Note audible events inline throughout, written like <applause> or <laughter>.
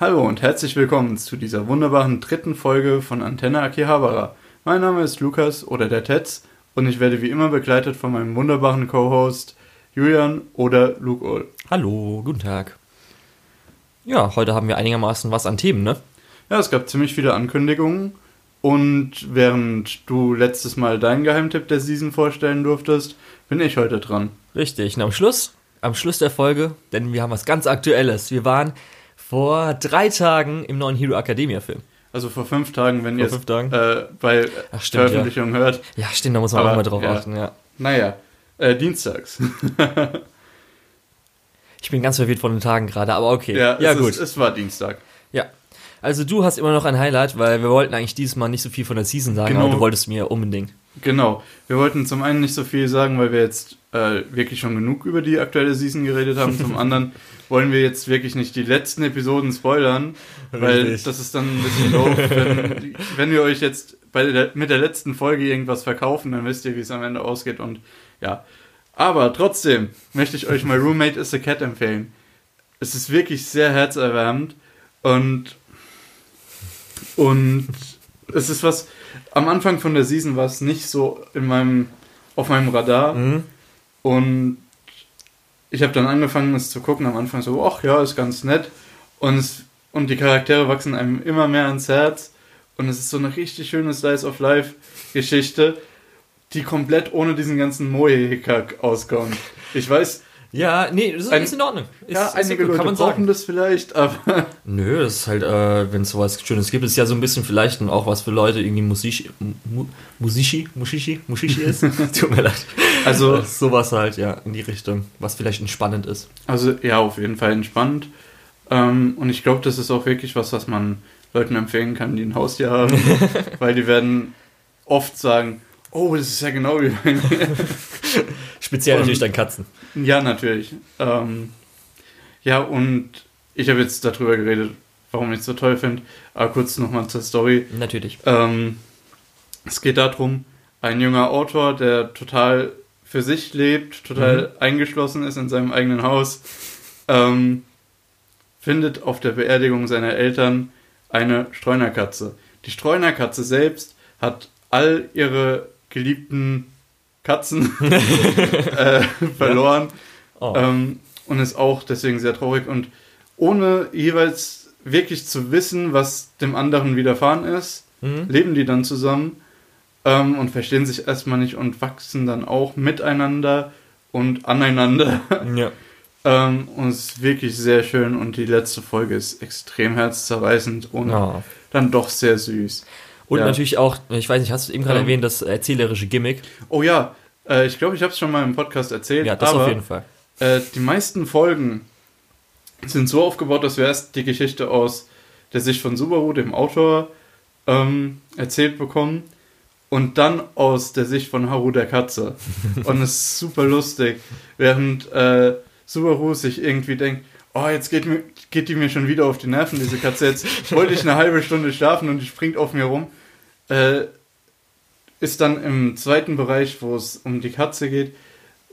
Hallo und herzlich willkommen zu dieser wunderbaren dritten Folge von Antenne Akihabara. Mein Name ist Lukas oder der Tetz und ich werde wie immer begleitet von meinem wunderbaren Co-Host Julian oder Luke Ohl. Hallo, guten Tag. Ja, heute haben wir einigermaßen was an Themen, ne? Ja, es gab ziemlich viele Ankündigungen und während du letztes Mal deinen Geheimtipp der Season vorstellen durftest, bin ich heute dran. Richtig, und am Schluss, am Schluss der Folge, denn wir haben was ganz Aktuelles. Wir waren vor drei Tagen im neuen Hero Academia Film. Also vor fünf Tagen, wenn ihr es äh, bei Ach, stimmt, Veröffentlichung hört. Ja, stimmt, da muss man Aber, auch mal drauf ja. achten, ja. Naja, äh, dienstags. <laughs> Ich bin ganz verwirrt von den Tagen gerade, aber okay. ja, ja es gut. Ist, es war Dienstag. ja. Also du hast immer noch ein Highlight, weil wir wollten eigentlich dieses Mal nicht so viel von der Season sagen, Genau. aber du wolltest mir unbedingt. Genau. Wir wollten zum einen nicht so viel sagen, weil wir jetzt äh, wirklich schon genug über die aktuelle Season geredet haben. Zum <laughs> anderen wollen wir jetzt wirklich nicht die letzten Episoden spoilern, weil Richtig. das ist dann ein bisschen doof. Wenn, wenn wir euch jetzt der, mit der letzten Folge irgendwas verkaufen, dann wisst ihr, wie es am Ende ausgeht und ja. Aber trotzdem möchte ich euch My Roommate is a Cat empfehlen. Es ist wirklich sehr herzerwärmend und und es ist was, am Anfang von der Season war es nicht so in meinem, auf meinem Radar. Mhm. Und ich habe dann angefangen, es zu gucken. Am Anfang so, ach ja, ist ganz nett. Und, es, und die Charaktere wachsen einem immer mehr ans Herz. Und es ist so eine richtig schöne Slice of Life Geschichte, die komplett ohne diesen ganzen Moe-Hickhack auskommt. Ich weiß, Ja, nee, das ist, Ein- ist in Ordnung. Ist, ja, ist einige okay, Leute brauchen sagen. das vielleicht, aber <laughs> Nö, das ist halt, äh, wenn es sowas Schönes gibt, ist ja so ein bisschen vielleicht auch was für Leute, irgendwie Musishi, Mu, Musishi, Mushishi, Mushishi ist. <laughs> <laughs> Tut mir leid. Also- sowas halt, ja, in die Richtung, was vielleicht entspannend ist. Also ja, auf jeden Fall entspannt. Ähm, und ich glaube, das ist auch wirklich was, was man Leuten empfehlen kann, die ein Haustier haben. weil die werden oft sagen, oh, das ist ja genau wie bei mir. Speziell Und- natürlich dann Katzen. ja, natürlich. Ähm, ja, und ich habe jetzt darüber geredet, warum ich es so toll finde. Aber kurz nochmal zur Story. Natürlich. Ähm, es geht darum, ein junger Autor, der total für sich lebt, total eingeschlossen ist in seinem eigenen Haus, ähm, findet auf der Beerdigung seiner Eltern eine Streunerkatze. Die Streunerkatze selbst hat all ihre geliebten Katzen <laughs> <laughs> äh, verloren Oh. ähm, und ist auch deswegen sehr traurig und ohne jeweils wirklich zu wissen, was dem anderen widerfahren ist, Mhm. leben die dann zusammen ähm, und verstehen sich erstmal nicht und wachsen dann auch miteinander und aneinander. Ja. <laughs> ähm, und es ist wirklich sehr schön und die letzte Folge ist extrem herzzerreißend und Ja. dann doch sehr süß. Und Ja. natürlich auch, ich weiß nicht, hast du eben gerade Ähm. erwähnt, das erzählerische Gimmick? Oh ja, äh, ich glaube, ich habe es schon mal im Podcast erzählt, Ja, das aber auf jeden Fall. Äh, die meisten Folgen sind so aufgebaut, dass wir erst die Geschichte aus der Sicht von Subaru, dem Autor, ähm, erzählt bekommen und dann aus der Sicht von Haru der Katze. <laughs> und es ist super lustig, während äh, Subaru sich irgendwie denkt, oh, jetzt geht, mir, geht die mir schon wieder auf die Nerven, diese Katze. Jetzt wollte ich eine halbe Stunde schlafen und die springt auf mir rum. Äh, ist dann im zweiten Bereich, wo es um die Katze geht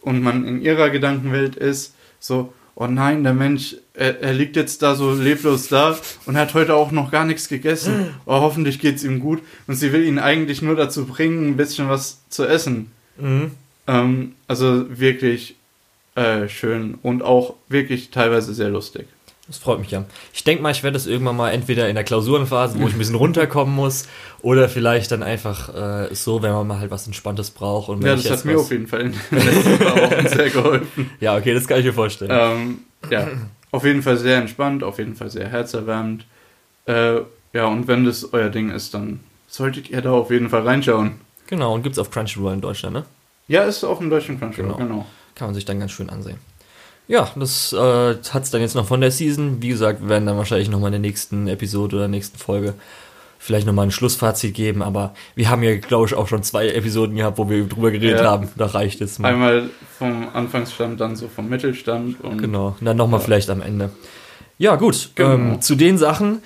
und man in ihrer Gedankenwelt ist, so, oh nein, der Mensch, er, er liegt jetzt da so leblos da und hat heute auch noch gar nichts gegessen. Oh, hoffentlich geht's ihm gut. Und sie will ihn eigentlich nur dazu bringen, ein bisschen was zu essen. Mhm. Ähm, also wirklich äh, schön und auch wirklich teilweise sehr lustig. Das freut mich ja. Ich denke mal, ich werde das irgendwann mal entweder in der Klausurenphase, wo ich ein bisschen runterkommen muss, oder vielleicht dann einfach äh, so, wenn man mal halt was Entspanntes braucht. Und Ja, das hat mir auf jeden Fall in den letzten paar Wochen <laughs> sehr geholfen. Ja, okay, das kann ich mir vorstellen. Ähm, ja, auf jeden Fall sehr entspannt, auf jeden Fall sehr herzerwärmend. Äh, ja, und wenn das euer Ding ist, dann solltet ihr da auf jeden Fall reinschauen. Genau, und gibt's auf Crunchyroll in Deutschland, ne? Ja, ist auf dem deutschen Crunchyroll, Genau. genau. Kann man sich dann ganz schön ansehen. Ja, das äh, hat's dann jetzt noch von der Season. Wie gesagt, wir werden dann wahrscheinlich nochmal in der nächsten Episode oder nächsten Folge vielleicht nochmal ein Schlussfazit geben, aber wir haben ja, glaube ich, auch schon zwei Episoden gehabt, wo wir drüber geredet Ja. haben. Da reicht es mal. Einmal vom Anfangsstand, dann so vom Mittelstand und Genau, und dann nochmal Ja. vielleicht am Ende. Ja, gut, Genau. ähm, zu den Sachen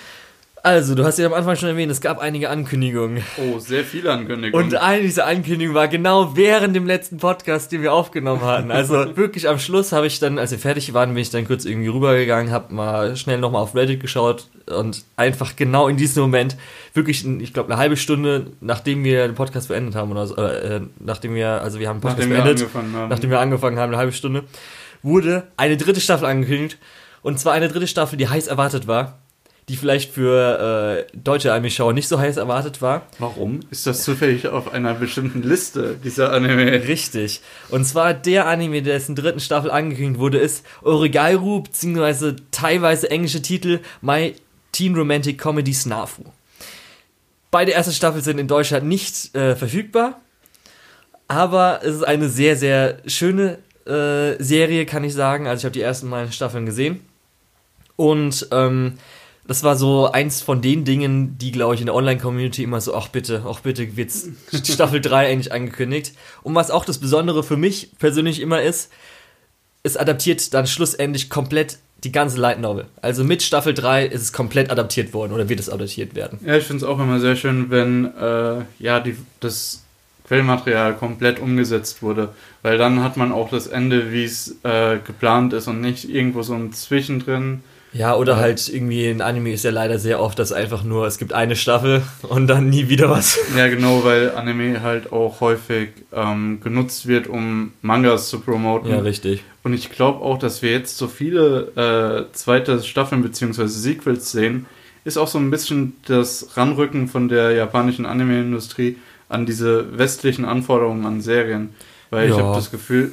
Also, du hast ja am Anfang schon erwähnt, es gab einige Ankündigungen. Oh, sehr viele Ankündigungen. Und eine dieser Ankündigungen war genau während dem letzten Podcast, den wir aufgenommen hatten. Also <laughs> wirklich am Schluss habe ich dann, als wir fertig waren, bin ich dann kurz irgendwie rübergegangen, habe mal schnell nochmal auf Reddit geschaut und einfach genau in diesem Moment, wirklich, ich glaube, eine halbe Stunde, nachdem wir den Podcast beendet haben, oder so, äh, nachdem wir, also wir haben den Podcast nachdem beendet, wir nachdem wir angefangen haben, eine halbe Stunde, wurde eine dritte Staffel angekündigt. Und zwar eine dritte Staffel, die heiß erwartet war. Die vielleicht für äh, deutsche Anime-Schauer nicht so heiß erwartet war. Warum? Ist das zufällig auf einer bestimmten Liste, dieser Anime? Richtig. Und zwar der Anime, dessen dritten Staffel angekündigt wurde, ist Origairu, beziehungsweise teilweise englische Titel My Teen Romantic Comedy Snafu. Beide erste Staffeln sind in Deutschland nicht äh, verfügbar, aber es ist eine sehr, sehr schöne äh, Serie, kann ich sagen. Also ich habe die ersten beiden Staffeln gesehen. Und ähm, das war so eins von den Dingen, die, glaube ich, in der Online-Community immer so, ach bitte, ach bitte, wird <laughs> Staffel 3 eigentlich angekündigt. Und was auch das Besondere für mich persönlich immer ist, es adaptiert dann schlussendlich komplett die ganze Light Novel. Also mit Staffel 3 ist es komplett adaptiert worden oder wird es adaptiert werden. Ja, ich finde es auch immer sehr schön, wenn äh, ja die, das Quellmaterial komplett umgesetzt wurde, weil dann hat man auch das Ende, wie es äh, geplant ist und nicht irgendwo so ein Zwischendrin. Ja, oder halt irgendwie in Anime ist ja leider sehr oft, dass einfach nur, es gibt eine Staffel <laughs> und dann nie wieder was. Ja, genau, weil Anime halt auch häufig ähm, genutzt wird, um Mangas zu promoten. Ja, richtig. Und ich glaube auch, dass wir jetzt so viele äh, zweite Staffeln bzw. Sequels sehen, ist auch so ein bisschen das Ranrücken von der japanischen Anime-Industrie an diese westlichen Anforderungen an Serien. Weil Ja. ich habe das Gefühl,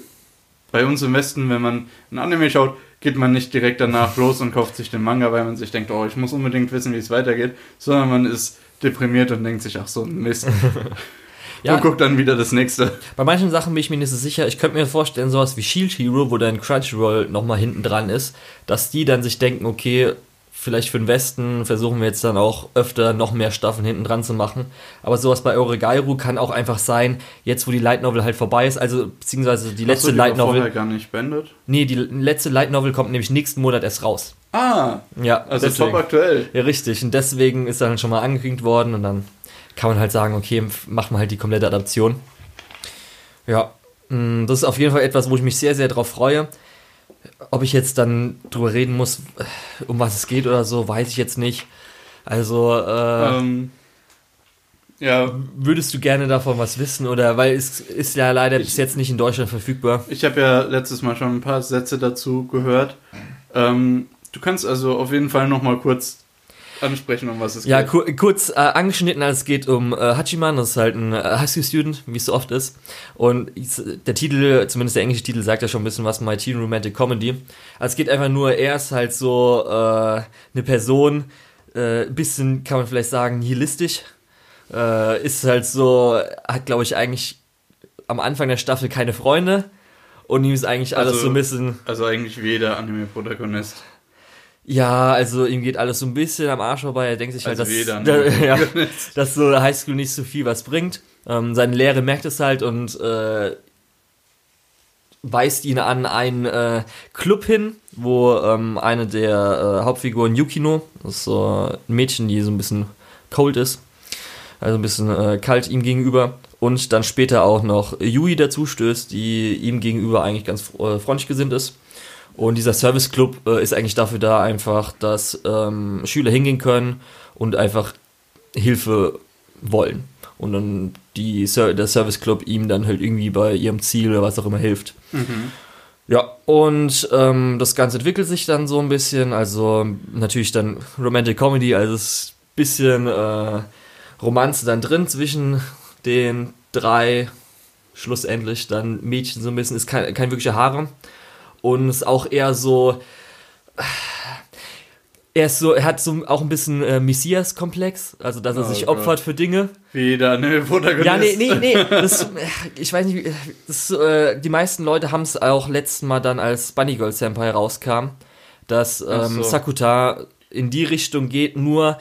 bei uns im Westen, wenn man ein Anime schaut, geht man nicht direkt danach los und kauft sich den Manga, weil man sich denkt, oh, ich muss unbedingt wissen, wie es weitergeht, sondern man ist deprimiert und denkt sich, ach so, Mist. <laughs> Ja, Und guckt dann wieder das nächste. bei manchen Sachen bin ich mir nicht so sicher. Ich könnte mir vorstellen, sowas wie Shield Hero, wo dann Crunchyroll nochmal hinten dran ist, dass die dann sich denken, okay, vielleicht für den Westen versuchen wir jetzt dann auch öfter noch mehr Staffeln hinten dran zu machen. Aber sowas bei Oregairu kann auch einfach sein, jetzt wo die Light Novel halt vorbei ist, also beziehungsweise die letzte Ach so, die Light war vorher Novel. gar nicht beendet. Nee, die letzte Light Novel kommt nämlich nächsten Monat erst raus. Ah, Ja, also deswegen. top aktuell. Ja, richtig. Und deswegen ist dann schon mal angekündigt worden und dann kann man halt sagen, okay, machen wir halt die komplette Adaption. Ja, mh, das ist auf jeden Fall etwas, wo ich mich sehr, sehr drauf freue. Ob ich jetzt dann drüber reden muss, um was es geht oder so, weiß ich jetzt nicht. Also, äh, Ähm, ja, würdest du gerne davon was wissen oder, weil es ist ja leider bis jetzt nicht in Deutschland verfügbar. ich habe ja letztes Mal schon ein paar Sätze dazu gehört. Ähm, du kannst also auf jeden Fall noch mal kurz ansprechen, um was es Ja, geht. kur kurz äh, angeschnitten, als es geht um äh, Hachiman, das ist halt ein äh, Highschool-Student, wie es so oft ist. Und der Titel, zumindest der englische Titel, sagt ja schon ein bisschen was, My Teen Romantic Comedy. Also es geht einfach nur, er ist halt so äh, eine Person, äh, bisschen, kann man vielleicht sagen, nihilistisch. Äh, ist halt so, hat glaube ich eigentlich am Anfang der Staffel keine Freunde. Und ihm ist eigentlich alles Also- so ein bisschen Also eigentlich wie jeder Anime-Protagonist. Ja, also ihm geht alles so ein bisschen am Arsch vorbei. Er denkt sich halt, Also dass, jeder <laughs> da, ja, <laughs> dass so Highschool nicht so viel was bringt. Ähm, seine Lehre merkt es halt und äh, weist ihn an einen äh, Club hin, wo ähm, eine der äh, Hauptfiguren, Yukino, das ist so ein Mädchen, die so ein bisschen cold ist, also ein bisschen äh, kalt ihm gegenüber. Und dann später auch noch Yui dazu stößt, die ihm gegenüber eigentlich ganz äh, freundlich gesinnt ist. Und dieser Service Club äh, ist eigentlich dafür da, einfach, dass ähm, Schüler hingehen können und einfach Hilfe wollen. Und dann die, der Service Club ihm dann halt irgendwie bei ihrem Ziel oder was auch immer hilft. Mhm. Ja, und ähm, das Ganze entwickelt sich dann so ein bisschen. Also natürlich dann Romantic Comedy, also es ein bisschen äh, Romanze dann drin zwischen den drei, schlussendlich dann Mädchen so ein bisschen. Ist kein, kein wirklicher Harem. Und ist auch eher so. Er ist so, er hat so auch ein bisschen äh, Messias-Komplex, also dass er Oh sich Gott. opfert für Dinge. Wie jeder Anime-Protagonist. Ja, nee, nee, nee. <laughs> Das, ich weiß nicht, wie- das, äh, die meisten Leute haben es auch letztes Mal dann, als Bunny Girl Senpai rauskam, dass ähm, so. Sakuta in die Richtung geht, nur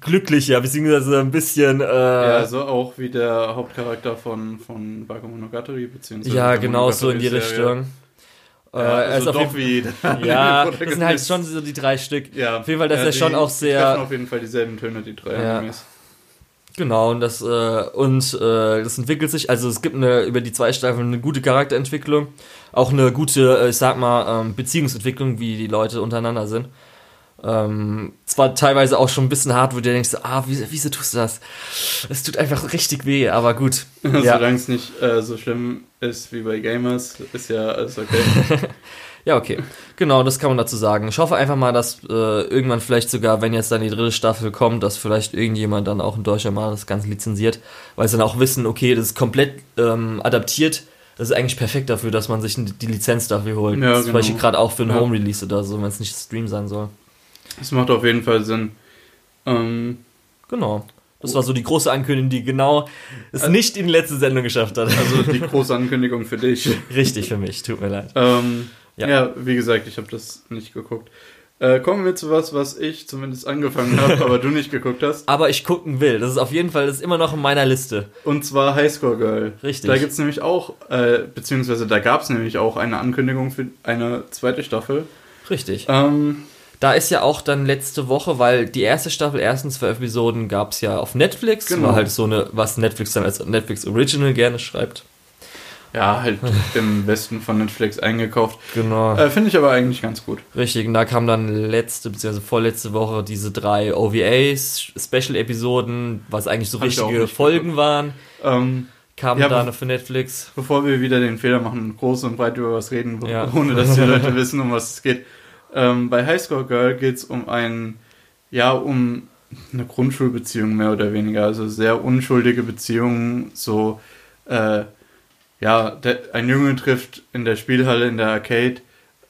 glücklicher, beziehungsweise ein bisschen, äh, Ja, so auch wie der Hauptcharakter von, von Bakemonogatari, beziehungsweise Ja, genau so in die. Richtung. Äh, Ja, ist also doch <laughs> wie Ja, das sind halt schon so die drei Stück. Ja. Auf jeden Fall, dass ja, er schon auch sehr- auf jeden Fall dieselben Töne, die drei Ja. Animes. Genau, und das, äh, und äh, das entwickelt sich, also es gibt eine, über die zwei Staffeln eine gute Charakterentwicklung, auch eine gute, äh, ich sag mal, ähm, Beziehungsentwicklung, wie die Leute untereinander sind. Ähm, zwar teilweise auch schon ein bisschen hart, wo du denkst, ah, wieso, wieso tust du das? Es tut einfach richtig weh, aber gut. <laughs> Ja. Solange es nicht äh, so schlimm ist wie bei Gamers, ist ja alles okay. <laughs> Ja, okay. Genau, das kann man dazu sagen. Ich hoffe einfach mal, dass äh, irgendwann vielleicht sogar, wenn jetzt dann die dritte Staffel kommt, dass vielleicht irgendjemand dann auch in Deutschland mal das Ganze lizenziert, weil sie dann auch wissen, okay, das ist komplett ähm, adaptiert. Das ist eigentlich perfekt dafür, dass man sich die Lizenz dafür holt. Ja, Zum genau. Beispiel gerade auch für einen Ja. Home Release oder so, wenn es nicht Stream sein soll. Das macht auf jeden Fall Sinn. Ähm, Genau. Das war so die große Ankündigung, die genau es Äh, nicht in die letzte Sendung geschafft hat. also die <laughs> große Ankündigung für dich. Richtig für mich, tut mir leid. Ähm, Ja. ja. wie gesagt, ich habe das nicht geguckt. Äh, kommen wir zu was, was ich zumindest angefangen habe, aber du nicht geguckt hast. Aber ich gucken will. Das ist auf jeden Fall, das ist immer noch in meiner Liste. Und zwar Highscore Girl. Richtig. Da gibt's nämlich auch, äh, beziehungsweise da gab's nämlich auch eine Ankündigung für eine zweite Staffel. Richtig. Ähm, Da ist ja auch dann letzte Woche, weil die erste Staffel, ersten zwei Episoden gab es ja auf Netflix. Genau. War halt so eine, was Netflix dann als Netflix Original gerne schreibt. ja, halt <laughs> im Westen von Netflix eingekauft. Genau. Äh, Finde ich aber eigentlich ganz gut. Richtig. Und da kam dann letzte, beziehungsweise vorletzte Woche diese drei OVAs, Special-Episoden, was eigentlich so Hab richtige Folgen waren, Ähm, kamen Ja, da be- noch für Netflix. bevor wir wieder den Fehler machen groß und breit über was reden, Ja. ohne dass die Leute wissen, um was es geht. Ähm, bei Highscore Girl geht's um ein, ja, um eine Grundschulbeziehung mehr oder weniger, also sehr unschuldige Beziehungen, so, äh, ja, der, ein Junge trifft in der Spielhalle, in der Arcade,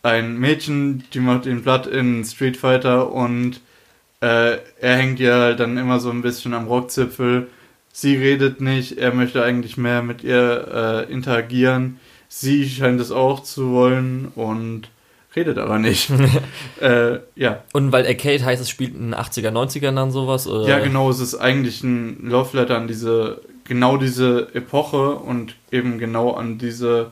ein Mädchen, die macht ihn platt in Street Fighter und äh, er hängt ihr halt dann immer so ein bisschen am Rockzipfel. Sie redet nicht, er möchte eigentlich mehr mit ihr äh, interagieren. Sie scheint es auch zu wollen und redet aber nicht. <laughs> äh, ja. Und weil Arcade heißt, es spielt in den 80er, 90ern dann sowas? Oder? ja, genau, es ist eigentlich ein Love Letter an diese, genau diese Epoche und eben genau an diese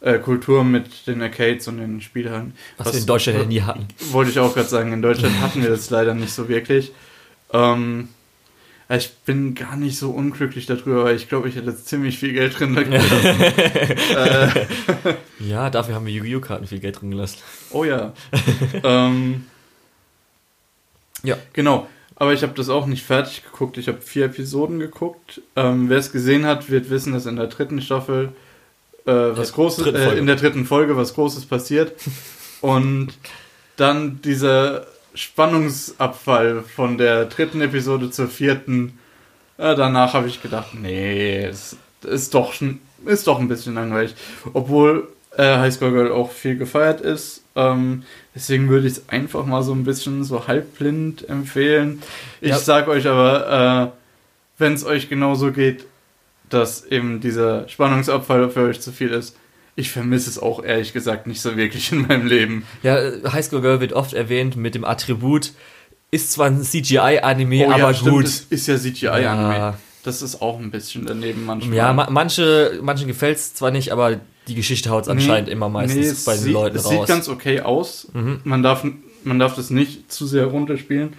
äh, Kultur mit den Arcades und den Spielhallen. Was, wir in Deutschland ja nie hatten. Wollte ich auch gerade sagen, in Deutschland hatten wir das leider nicht so wirklich. Ähm, ich bin gar nicht so unglücklich darüber, weil ich glaube, ich hätte jetzt ziemlich viel Geld drin gelassen. <laughs> äh, Ja, dafür haben wir Yu-Gi-Oh! Karten viel Geld drin gelassen. oh ja. <laughs> ähm, Ja. Genau. Aber ich habe das auch nicht fertig geguckt. Ich habe vier Episoden geguckt. Ähm, Wer es gesehen hat, wird wissen, dass in der dritten Staffel äh, was Der Großes, äh, in der dritten Folge was Großes passiert. <laughs> Und dann dieser Spannungsabfall von der dritten Episode zur vierten. Äh, danach habe ich gedacht, nee, es ist doch, schon- ist doch ein bisschen langweilig. Obwohl äh, Highscore Girl auch viel gefeiert ist. Ähm, deswegen würde ich es einfach mal so ein bisschen so halbblind empfehlen. Ich Ja. sag euch aber, äh, wenn es euch genauso geht, dass eben dieser Spannungsabfall für euch zu viel ist. Ich vermisse es auch ehrlich gesagt nicht so wirklich in meinem Leben. Ja, äh, High School Girl wird oft erwähnt mit dem Attribut, ist zwar ein CGI-Anime, aber Oh stimmt, gut. Ist ja CGI-Anime. Ja. Das ist auch ein bisschen daneben manchmal. Ja, ma manche, manchen gefällt es zwar nicht, aber die Geschichte haut es anscheinend immer meistens es bei den sieht, Leuten es raus. sieht ganz okay aus. Mhm. Man, darf, man darf das nicht zu sehr runterspielen.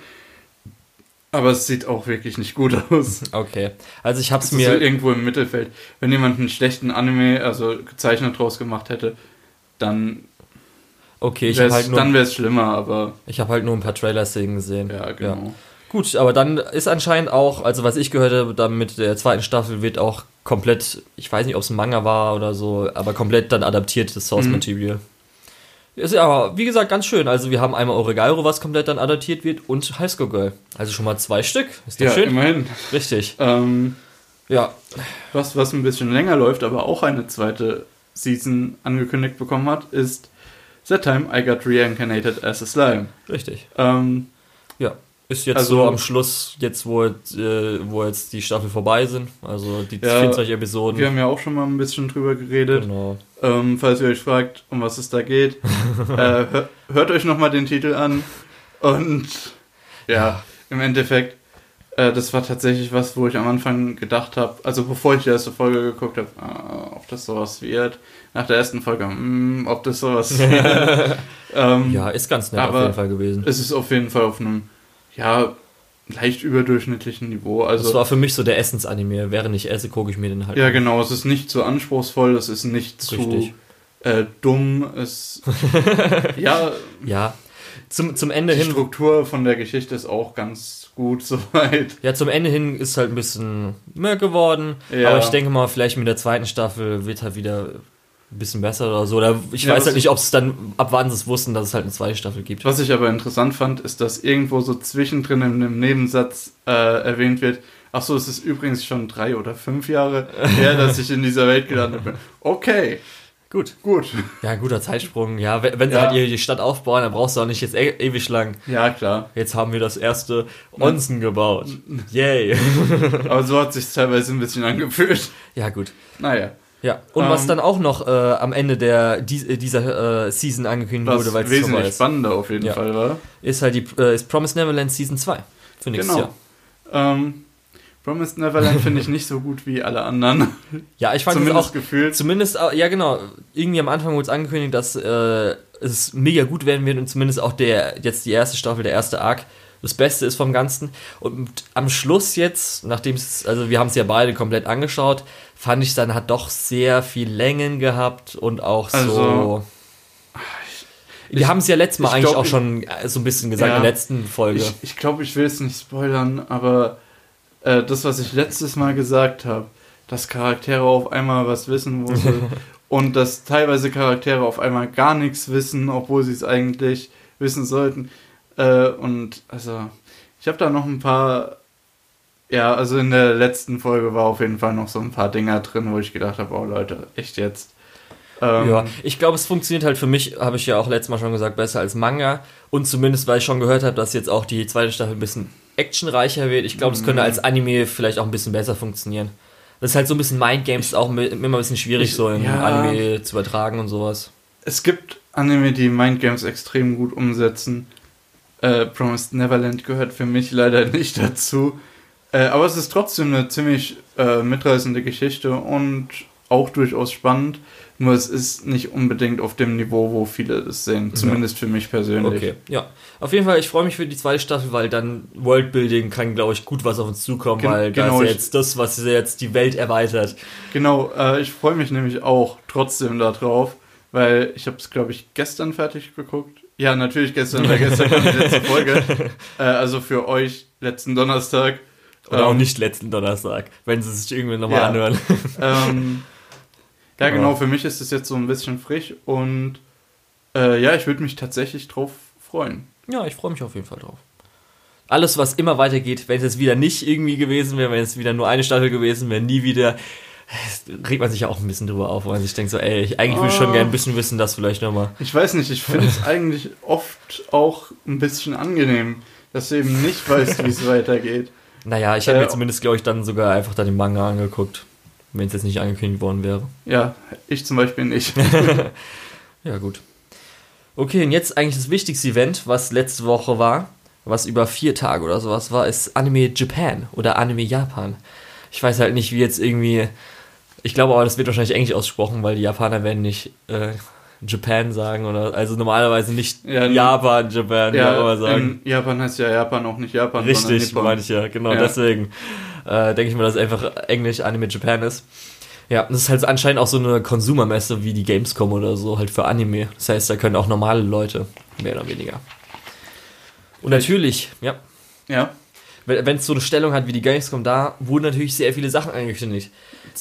Aber es sieht auch wirklich nicht gut aus. okay, also ich hab's Es ist so mir, irgendwo im Mittelfeld. Wenn jemand einen schlechten Anime, also gezeichnet draus gemacht hätte, dann okay, ich wäre habe halt, nur- dann wär's schlimmer, aber ich hab halt nur ein paar Trailer-Szenen gesehen. ja, genau. Gut, aber dann ist anscheinend auch, also was ich gehört habe, dann mit der zweiten Staffel wird auch komplett, ich weiß nicht, ob es ein Manga war oder so, aber komplett dann adaptiertes Source Mhm. Ist ja aber, wie gesagt, ganz schön. Also wir haben einmal Oregairo, was komplett dann adaptiert wird, und High School Girl. Also schon mal zwei Stück. Ist doch Ja, schön? immerhin. Richtig. Ähm, Ja. was, was ein bisschen länger läuft, aber auch eine zweite Season angekündigt bekommen hat, ist That Time I Got Reincarnated as a Slime. Richtig. Ähm, Ja. Ist jetzt Also- so am Schluss, jetzt wo, äh, wo jetzt die Staffel vorbei sind, also die Ja, 24 Episoden. wir haben ja auch schon mal ein bisschen drüber geredet. genau. Ähm, falls ihr euch fragt, um was es da geht, <laughs> äh, hör, hört euch nochmal den Titel an. Und ja, im Endeffekt, äh, das war tatsächlich was, wo ich am Anfang gedacht habe, also bevor ich die erste Folge geguckt habe, ah, ob das sowas wird. Nach der ersten Folge, mm, ob das sowas wird. <laughs> <laughs> ähm, Ja, ist ganz nett auf jeden Fall gewesen. es ist auf jeden Fall auf einem, ja, leicht überdurchschnittlichen Niveau. Das Also, war für mich so der Essensanime. Während ich esse, gucke ich mir den halt. ja, genau, es ist nicht zu anspruchsvoll, es ist nicht Richtig. zu äh, dumm, es, <laughs> ja, Ja. Zum, zum Ende die hin. Struktur von der Geschichte ist auch ganz gut <laughs> soweit. Ja, zum Ende hin ist halt ein bisschen mehr geworden. Ja. Aber ich denke mal, vielleicht mit der zweiten Staffel wird halt wieder ein bisschen besser oder so. Oder ich Ja, weiß halt ich- nicht, ob es dann, ab wann sie es wussten, dass es halt eine zweite Staffel gibt. Was ich aber interessant fand, ist, dass irgendwo so zwischendrin in einem Nebensatz äh, erwähnt wird, ach so, es ist übrigens schon drei oder fünf Jahre <laughs> her, dass ich in dieser Welt gelandet bin. Okay, Gut. gut. Ja, guter Zeitsprung. Ja, wenn wenn sie Ja. halt die Stadt aufbauen, dann brauchst du auch nicht jetzt e ewig lang. Ja, klar. Jetzt haben wir das erste Onsen gebaut. Yay. Aber so hat sich teilweise ein bisschen <laughs> angefühlt. ja, gut. Naja, Ja, und was Ähm, dann auch noch äh, am Ende der, äh, dieser äh, Season angekündigt was wurde, weil es wesentlich ist, spannender auf jeden Ja. Fall war. ist halt die äh, ist Promise Neverland Season 2 für nächstes Genau. Jahr. Ähm, Promised Neverland finde ich nicht so gut wie alle anderen. <laughs> Ja, ich fand es Zumindest auch gefühlt. Zumindest, auch- ja genau, irgendwie am Anfang wurde es angekündigt, dass äh, es mega gut werden wird und zumindest auch der, jetzt die erste Staffel, der erste Arc, das Beste ist vom Ganzen. Und am Schluss jetzt, nachdem es, also wir haben es ja beide komplett angeschaut, fand ich dann hat doch sehr viel Längen gehabt und auch so. Also, Wir haben es ja letztes Mal ich eigentlich glaub, auch schon äh, so ein bisschen gesagt Ja, in der letzten Folge. Ich, ich glaube, ich will es nicht spoilern, aber äh, das, was ich letztes Mal gesagt habe, dass Charaktere auf einmal was wissen, wo sie, <laughs> und dass teilweise Charaktere auf einmal gar nichts wissen, obwohl sie es eigentlich wissen sollten. Äh, und also, ich habe da noch ein paar. Ja, also in der letzten Folge war auf jeden Fall noch so ein paar Dinger drin, wo ich gedacht habe, oh Leute, echt jetzt. Ähm, Ja, ich glaube, es funktioniert halt für mich, habe ich ja auch letztes Mal schon gesagt, besser als Manga. Und zumindest, weil ich schon gehört habe, dass jetzt auch die zweite Staffel ein bisschen actionreicher wird. Ich glaube, es könnte Mhm. als Anime vielleicht auch ein bisschen besser funktionieren. Das ist halt so ein bisschen Mindgames auch immer ein bisschen schwierig, ich- so im ja. Anime zu übertragen und sowas. Es gibt Anime, die Mindgames extrem gut umsetzen. Äh, Promised Neverland gehört für mich leider <laughs> nicht dazu. Äh, aber es ist trotzdem eine ziemlich äh, mitreißende Geschichte und auch durchaus spannend. Nur es ist nicht unbedingt auf dem Niveau, wo viele es sehen. Zumindest für mich persönlich. Okay, ja. Auf jeden Fall, ich freue mich für die zweite Staffel, weil dann Worldbuilding kann, glaube ich, gut was auf uns zukommen, Gen- weil genau, da ist ja jetzt das, was jetzt die Welt erweitert. Genau, äh, ich freue mich nämlich auch trotzdem darauf, weil ich habe es, glaube ich, gestern fertig geguckt. Ja, natürlich gestern, weil gestern kam die letzte Folge. <laughs> Äh, also für euch letzten Donnerstag. Oder auch Ähm, nicht letzten Donnerstag, wenn sie sich irgendwie nochmal Ja. anhören. <laughs> ähm, ja, genau, für mich ist es jetzt so ein bisschen frisch und äh, ja, ich würde mich tatsächlich drauf freuen. Ja, ich freue mich auf jeden Fall drauf. Alles, was immer weitergeht, wenn es jetzt wieder nicht irgendwie gewesen wäre, wenn es wieder nur eine Staffel gewesen wäre, nie wieder, regt man sich ja auch ein bisschen drüber auf, weil man sich denkt so, ey, ich, eigentlich würde ich schon Oh. gerne ein bisschen wissen, das vielleicht nochmal. Ich weiß nicht, ich finde es <laughs> eigentlich oft auch ein bisschen angenehm, dass du eben nicht weißt, wie es weitergeht. Naja, ich hätte Äh, mir zumindest, glaube ich, dann sogar einfach da den Manga angeguckt, wenn es jetzt nicht angekündigt worden wäre. Ja, ich zum Beispiel nicht. <laughs> Ja, gut. Okay, und jetzt eigentlich das wichtigste Event, was letzte Woche war, was über vier Tage oder sowas war, ist Anime Japan oder Anime Japan. Ich weiß halt nicht, wie jetzt irgendwie. Ich glaube aber, das wird wahrscheinlich Englisch ausgesprochen, weil die Japaner werden nicht äh, Japan sagen oder also normalerweise nicht Ja, Japan, Japan, Ja, sagen. in Japan heißt ja Japan auch nicht Japan, Richtig, meine ich ja, genau, Ja. deswegen äh, denke ich mal, dass einfach Englisch Anime Japan ist. Ja, das ist halt anscheinend auch so eine Konsumermesse wie die Gamescom oder so, halt für Anime. Das heißt, da können auch normale Leute, mehr oder weniger. Und natürlich, ja, Ja, wenn es so eine Stellung hat wie die Gamescom, da wurden natürlich sehr viele Sachen angekündigt.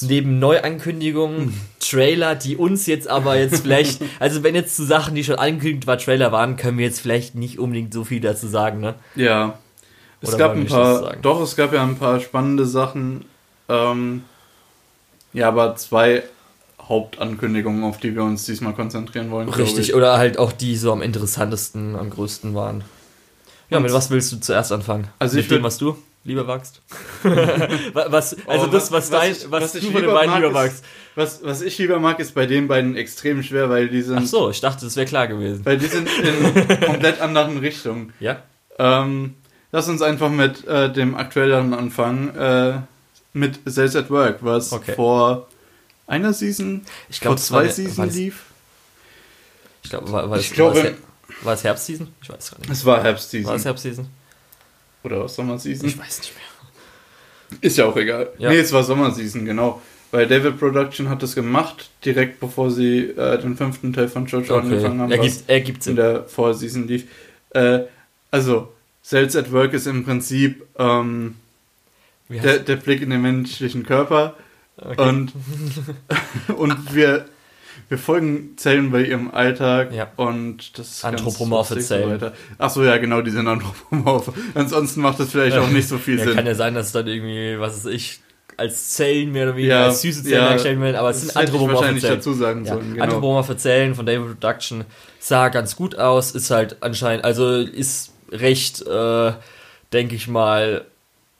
Neben Neuankündigungen, Trailer, die uns jetzt aber jetzt <laughs> vielleicht, also wenn jetzt zu Sachen, die schon angekündigt war, Trailer waren, können wir jetzt vielleicht nicht unbedingt so viel dazu sagen, ne? ja. Es Oder gab ein paar, doch, es gab ja ein paar spannende Sachen. Ähm, ja, aber zwei Hauptankündigungen, auf die wir uns diesmal konzentrieren wollen. Richtig, ich. oder halt auch die so am interessantesten, am größten waren. Ja, mit was willst du zuerst anfangen? Also mit ich dem, was du lieber magst? <laughs> Wa- was, also Oh, das, was, was- dein, ich- was, was du von den lieber beiden mag, lieber ist- magst. Was, was ich lieber mag, ist bei den beiden extrem schwer, weil die sind, Ach so, ich dachte, das wäre klar gewesen. weil die sind in <laughs> komplett anderen Richtungen. Ja? Ähm, lass uns einfach mit äh, dem aktuelleren anfangen. Äh, mit Sales at Work, was Okay. vor einer Season, Ich glaub, vor zwei war der- Season war das- lief. Ich glaube, war, war, Ich glaube- war, Her- war es Herbstseason? Ich weiß gar nicht. Es war War es Herbstseason. Herbstseason? Oder was Sommerseason? Ich weiß nicht mehr. Ist ja auch egal. Ja. Nee, es war Sommerseason, genau. Weil David Production hat das gemacht, direkt bevor sie äh, den fünften Teil von Jojo angefangen haben, was Ergibt, ergibt in Sinn. der Vorseason lief. Äh, also, Sales at Work ist im Prinzip ähm, der, der Blick in den menschlichen Körper okay. und, <laughs> und wir, wir folgen Zellen bei ihrem Alltag Ja. und das ist Anthropomorphe Zellen. So. Achso, ja, genau, die sind anthropomorph. <laughs> Ansonsten macht das vielleicht auch nicht so viel ja, Sinn. kann ja sein, dass dann irgendwie, was weiß ich, als Zellen mehr oder weniger, Ja, als süße Zellen ja, dargestellt werden, aber es sind anthropomorphe wahrscheinlich Zellen. dazu sagen Ja, sollen. Genau. Anthropomorphe Zellen von David Production sah ganz gut aus, ist halt anscheinend, also ist recht, äh, denke ich mal,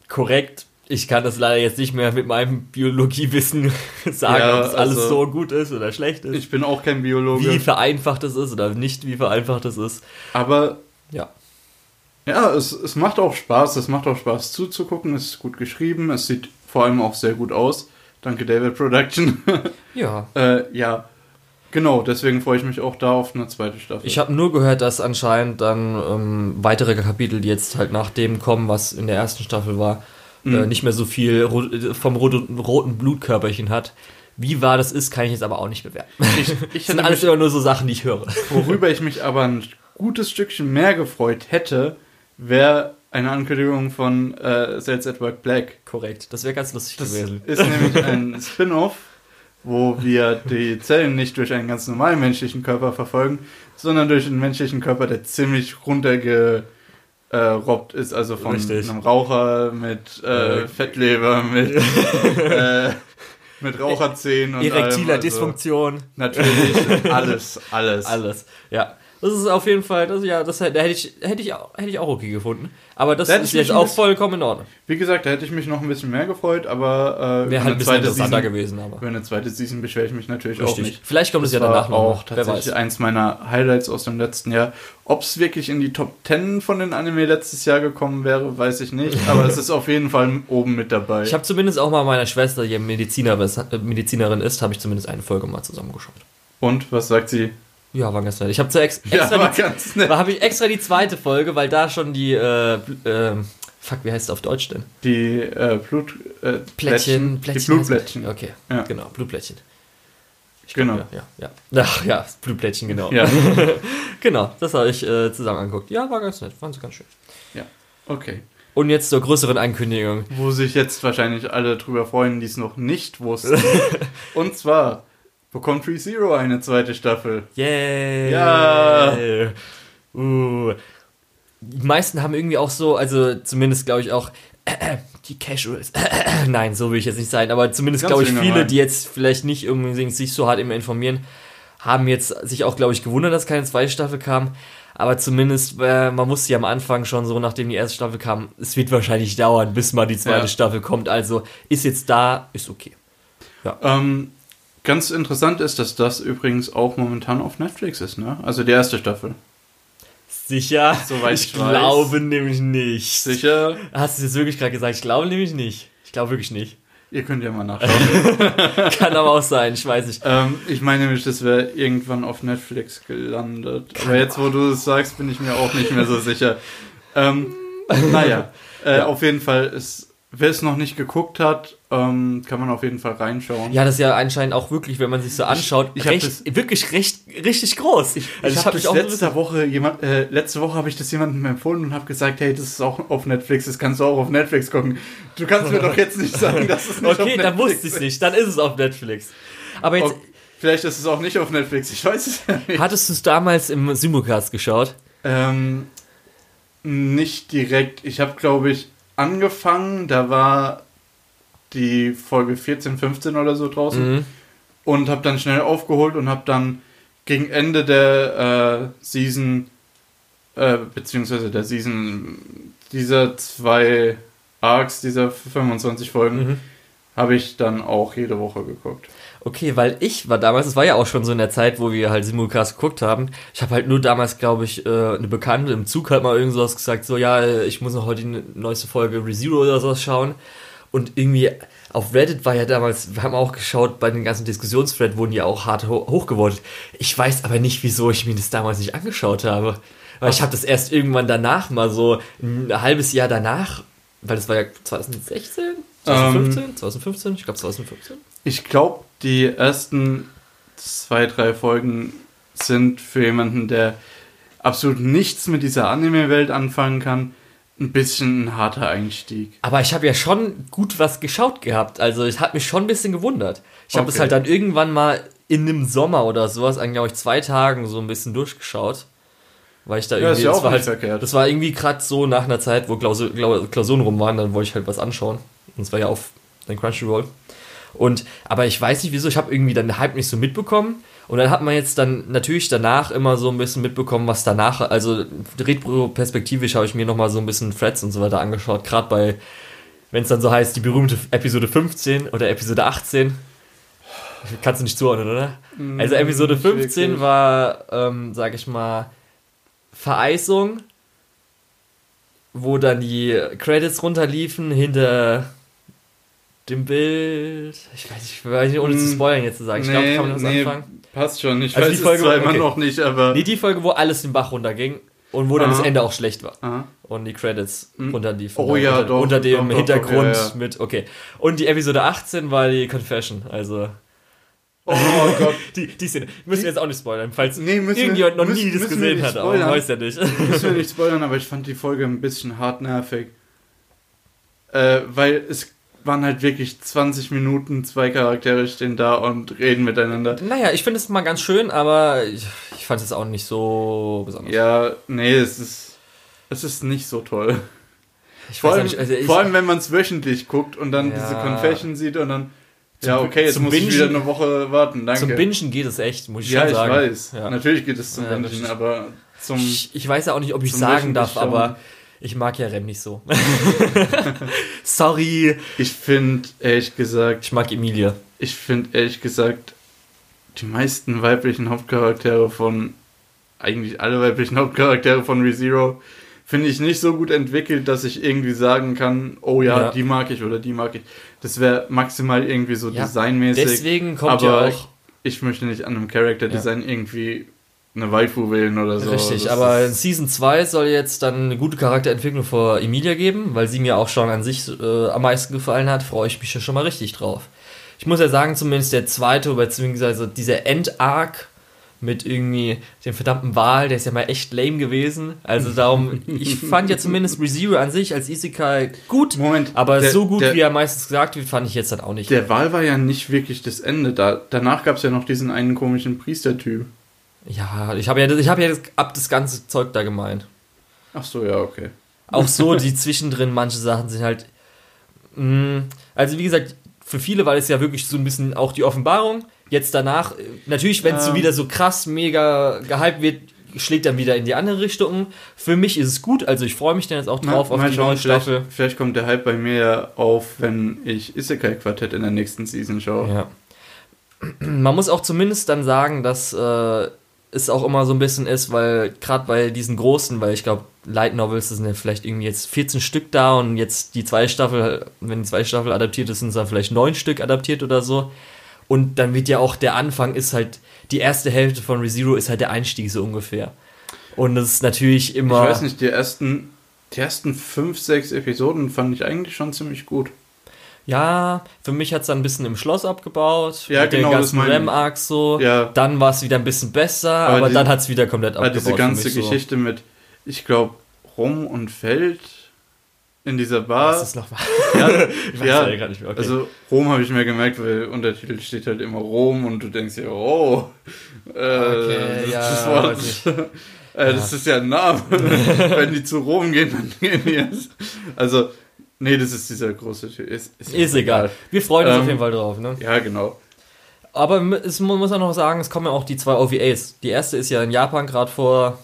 korrekt. Ich kann das leider jetzt nicht mehr mit meinem Biologiewissen <laughs> sagen, Ja, ob das alles also- so gut ist oder schlecht ist. Ich bin auch kein Biologe, wie vereinfacht es ist oder nicht wie vereinfacht es ist. aber Ja. ja, es, es macht auch Spaß. Es macht auch Spaß zuzugucken. Es ist gut geschrieben. Es sieht vor allem auch sehr gut aus. Danke, David Production. <laughs> Ja. äh, ja, genau. Deswegen freue ich mich auch da auf eine zweite Staffel. Ich habe nur gehört, dass anscheinend dann ähm, weitere Kapitel, die jetzt halt nach dem kommen, was in der ersten Staffel war, Mhm. äh, nicht mehr so viel vom roten, roten Blutkörperchen hat. Wie wahr das ist, kann ich jetzt aber auch nicht bewerten. ich, ich <laughs> Das sind alles immer nur so Sachen, die ich höre. worüber ich mich aber ein gutes Stückchen mehr gefreut hätte, wäre eine Ankündigung von äh, Sales at Work Black. Korrekt. Das wäre ganz lustig Das gewesen. ist nämlich <laughs> ein Spin-off, wo wir die Zellen nicht durch einen ganz normalen menschlichen Körper verfolgen, sondern durch einen menschlichen Körper, der ziemlich runtergerobbt ist, also von Richtig. einem Raucher mit äh, Äh. Fettleber, mit, <laughs> äh, mit Raucherzähnen und Erektiler allem, also Dysfunktion, Natürlich, <laughs> alles, alles. alles. Ja. Das ist auf jeden Fall, das, ja, das hätte hätte ich, hätte ich, auch, hätte ich auch okay gefunden. Aber das Da ist jetzt auch vollkommen in Ordnung. Wie gesagt, da hätte ich mich noch ein bisschen mehr gefreut, aber äh, Wäre halt ein eine bisschen zweite interessanter Season- gewesen, aber. Über eine zweite Season beschwere ich mich natürlich auch Richtig. nicht. Vielleicht kommt es ja danach noch. auch weiß. tatsächlich eins meiner Highlights aus dem letzten Jahr. Ob es wirklich in die Top 10 von den Anime letztes Jahr gekommen wäre, weiß ich nicht. <laughs> Aber es ist auf jeden Fall oben mit dabei. Ich habe zumindest auch mal meiner Schwester, die Mediziner, äh, Medizinerin ist, habe ich zumindest eine Folge mal zusammengeschaut. Und was sagt sie? Ja, war ganz nett. Ich habe ex Ja, extra, war die, ganz nett. da habe ich extra die zweite Folge, weil da schon die äh, ähm, fuck, wie heißt es auf Deutsch denn? Die äh, Blut äh, Plättchen, Die Plättchen. Blutplättchen. heißt- Okay, Ja. genau, Blutplättchen. Ich Genau. glaub, Ja, ja, ja. Ach ja, Blutplättchen, genau. Ja, <laughs> genau, das habe ich äh, zusammen angeguckt. Ja, war ganz nett, fand sie ganz schön. okay. Und jetzt zur größeren Ankündigung. Wo sich jetzt wahrscheinlich alle drüber freuen, die es noch nicht wussten. <laughs> Und zwar bekommt Free Zero eine zweite Staffel. Yay! Ja. Uh. Die meisten haben irgendwie auch so, also zumindest glaube ich auch, <clears throat> die Casuals. <clears throat> Nein, so will ich jetzt nicht sein, aber zumindest glaube ich viele, Mann. die jetzt vielleicht nicht irgendwie sich so hart immer informieren, haben jetzt sich auch, glaube ich, gewundert, dass keine zweite Staffel kam. Aber zumindest, äh, man wusste ja am Anfang schon so, nachdem die erste Staffel kam, es wird wahrscheinlich dauern, bis mal die zweite Ja. Staffel kommt. Also ist jetzt da, ist okay. Ähm, ganz interessant ist, dass das übrigens auch momentan auf Netflix ist, ne? Also die erste Staffel. Sicher? Soweit ich ich weiß. glaube nämlich nicht. Sicher? Hast du es jetzt wirklich gerade gesagt? Ich glaube nämlich nicht. Ich glaube wirklich nicht. Ihr könnt ja mal nachschauen. <laughs> Kann aber auch sein, ich weiß nicht. ähm, ich meine nämlich, das wäre irgendwann auf Netflix gelandet. Aber jetzt, wo du es sagst, bin ich mir auch nicht mehr so sicher. Ähm, naja, äh, Ja. auf jeden Fall, wer es noch nicht geguckt hat, ähm, kann man auf jeden Fall reinschauen. Ja, das ist ja anscheinend auch wirklich, wenn man sich so anschaut, ich hab recht, wirklich recht, richtig groß. Ich, also ich habe das so letzte Woche jemand, äh, letzte Woche habe ich das jemandem empfohlen und habe gesagt, hey, das ist auch auf Netflix, das kannst du auch auf Netflix gucken. Du kannst mir doch jetzt nicht sagen, dass es nicht auf Okay, Netflix dann wusste ich es nicht. Dann ist es auf Netflix. Aber jetzt, Oh, vielleicht ist es auch nicht auf Netflix, ich weiß es ja nicht. hattest du es damals im Simulcast geschaut? Ähm, nicht direkt. Ich habe, glaube ich, angefangen, da war die Folge 14, 15 oder so draußen Mhm. und habe dann schnell aufgeholt und habe dann gegen Ende der äh, Season, äh, beziehungsweise der Season dieser zwei Arcs, dieser 25 Folgen, Mhm. habe ich dann auch jede Woche geguckt. Okay, weil ich war damals, es war ja auch schon so in der Zeit, wo wir halt Simulcast geguckt haben. Ich habe halt nur damals, glaube ich, äh, eine Bekannte im Zug halt mal irgendwas gesagt, so ja, ich muss noch heute die neueste Folge ReZero oder sowas schauen. Und irgendwie auf Reddit war ja damals, wir haben auch geschaut, bei den ganzen Diskussionsthread wurden ja auch hart ho hochgevotet. Ich weiß aber nicht, wieso ich mir das damals nicht angeschaut habe. Weil ich habe das erst irgendwann danach mal so ein halbes Jahr danach, weil das war ja 2016, 2015, ähm, 2015, ich glaube 2015. Ich glaube, die ersten zwei, drei Folgen sind für jemanden, der absolut nichts mit dieser Anime-Welt anfangen kann, ein bisschen ein harter Einstieg. Aber ich habe ja schon gut was geschaut gehabt. Also es hat mich schon ein bisschen gewundert. Ich habe okay. das halt dann irgendwann mal in einem Sommer oder sowas, eigentlich glaube ich zwei Tagen so ein bisschen durchgeschaut. Weil ich da ja, irgendwie. Ja das, war halt, verkehrt. das war irgendwie gerade so nach einer Zeit, wo Klausur, Klausuren rum waren, dann wollte ich halt was anschauen. Und es war ja auf den Crunchyroll. Und, aber ich weiß nicht wieso, ich habe irgendwie dann den Hype nicht so mitbekommen. Und dann hat man jetzt dann natürlich danach immer so ein bisschen mitbekommen, was danach, also retro-perspektivisch habe ich mir nochmal so ein bisschen Threads und so weiter angeschaut, gerade bei, wenn es dann so heißt, die berühmte Episode 15 oder Episode 18. Kannst du nicht zuordnen, oder? Also Episode 15 war, ähm, sag ich mal, Vereisung, wo dann die Credits runterliefen hinter dem Bild. Ich weiß nicht, ich weiß nicht ohne zu hm. spoilern jetzt zu sagen. Ich nee, glaube, kann man das nee, anfangen. Passt schon. Ich also weiß die Folge, es zwar okay. immer noch nicht, aber. Nee, die Folge, wo alles den Bach runterging und wo dann Aha. das Ende auch schlecht war. Aha. Und die Credits hm. runterliefen. Oh ja, unter, doch. Unter dem doch, Hintergrund doch, ja. mit, okay. Und die Episode 18 war die Confession, also. Oh Gott. <laughs> die, die Szene. Müssen wir jetzt auch nicht spoilern, falls nee, irgendjemand noch müssen, nie das gesehen hat, aber weiß ja nicht. müssen wir nicht spoilern, aber ich fand die Folge ein bisschen hart nervig. Äh, weil es waren halt wirklich 20 Minuten, zwei Charaktere stehen da und reden miteinander. Naja, ich finde es mal ganz schön, aber ich, ich fand es auch nicht so besonders. Ja, nee, es ist, es ist nicht so toll. vor, allem, nicht, also vor allem, wenn man es wöchentlich guckt und dann ja. diese Confession sieht und dann. ja, okay, jetzt muss Bingen, ich wieder eine Woche warten, danke. Zum Bingen geht es echt, muss ich ja, schon sagen. Ja, ich weiß. Natürlich geht es zum ja, Bingen, aber zum. Ich, ich, weiß ja auch nicht, ob ich sagen darf, aber ich mag ja Rem nicht so. <laughs> Sorry. Ich finde, ehrlich gesagt. Ich mag Emilia. Ich finde, ehrlich gesagt, die meisten weiblichen Hauptcharaktere von. Eigentlich alle weiblichen Hauptcharaktere von ReZero finde ich nicht so gut entwickelt, dass ich irgendwie sagen kann, oh ja, ja. die mag ich oder die mag ich. Das wäre maximal irgendwie so ja, designmäßig. Deswegen kommt ja auch. Ich möchte nicht an einem Character Design ja. irgendwie eine Waifu wählen oder so. Richtig, das aber in Season 2 soll jetzt dann eine gute Charakterentwicklung vor Emilia geben, weil sie mir auch schon an sich äh, am meisten gefallen hat, freue ich mich ja schon mal richtig drauf. Ich muss ja sagen, zumindest der zweite, beziehungsweise dieser End-Arc mit irgendwie dem verdammten Wal, der ist ja mal echt lame gewesen. Also <laughs> darum, ich fand ja zumindest ReZero an sich als Isekai gut, Moment, aber der, so gut, der, wie er meistens gesagt wird, fand ich jetzt dann auch nicht. Der Wal war ja nicht wirklich das Ende. Da, danach gab es ja noch diesen einen komischen Priestertyp. Ja, ich habe ja, ich hab ja das, ab das ganze Zeug da gemeint. Ach so, ja, okay. Auch so, <laughs> die zwischendrin, manche Sachen sind halt. Mh, mm, also, wie gesagt, für viele war es ja wirklich so ein bisschen auch die Offenbarung. Jetzt danach, natürlich, wenn es ähm, so wieder so krass, mega gehypt wird, schlägt dann wieder in die andere Richtung. Für mich ist es gut, also ich freue mich dann jetzt auch drauf na, auf die schauen, neue Staffel. Vielleicht, vielleicht, kommt der Hype bei mir auf, wenn ich Isekai Quartett in der nächsten Season schaue. Ja. <clears throat> Man muss auch zumindest dann sagen, dass äh, es auch immer so ein bisschen ist, weil gerade bei diesen großen, weil ich glaube, Light Novels sind ja vielleicht irgendwie jetzt 14 Stück da und jetzt die zweite Staffel, wenn die zweite Staffel adaptiert ist, sind es dann vielleicht neun Stück adaptiert oder so. Und dann wird ja auch der Anfang ist halt, die erste Hälfte von ReZero ist halt der Einstieg so ungefähr. Und das ist natürlich immer. Ich weiß nicht, die ersten, die ersten fünf, sechs Episoden fand ich eigentlich schon ziemlich gut. Ja, für mich hat es dann ein bisschen im Schloss abgebaut. Ja, mit genau. Den ganzen Ram-Arcs so. Ja. Dann war es wieder ein bisschen besser, aber, aber die, dann hat es wieder komplett abgebaut. Diese ganze Geschichte so. mit, ich glaube, Rum und Feld in dieser Bar. Was ist das nochmal? <laughs> Ja, ich weiß ja, ja nicht mehr. Okay. Also Rom habe ich mir gemerkt, weil Untertitel steht halt immer Rom und du denkst dir, oh, äh, okay, ja, das Wort. <laughs> äh, das ist ja ein Name. <laughs> Wenn die zu Rom gehen, dann gehen die jetzt. Also Nee, das ist dieser große Typ. Ist, ist, ist egal. egal. Wir freuen uns ähm, auf jeden Fall drauf, ne? Ja, genau. Aber es, man muss auch noch sagen, es kommen ja auch die zwei OVAs. Die erste ist ja in Japan gerade vor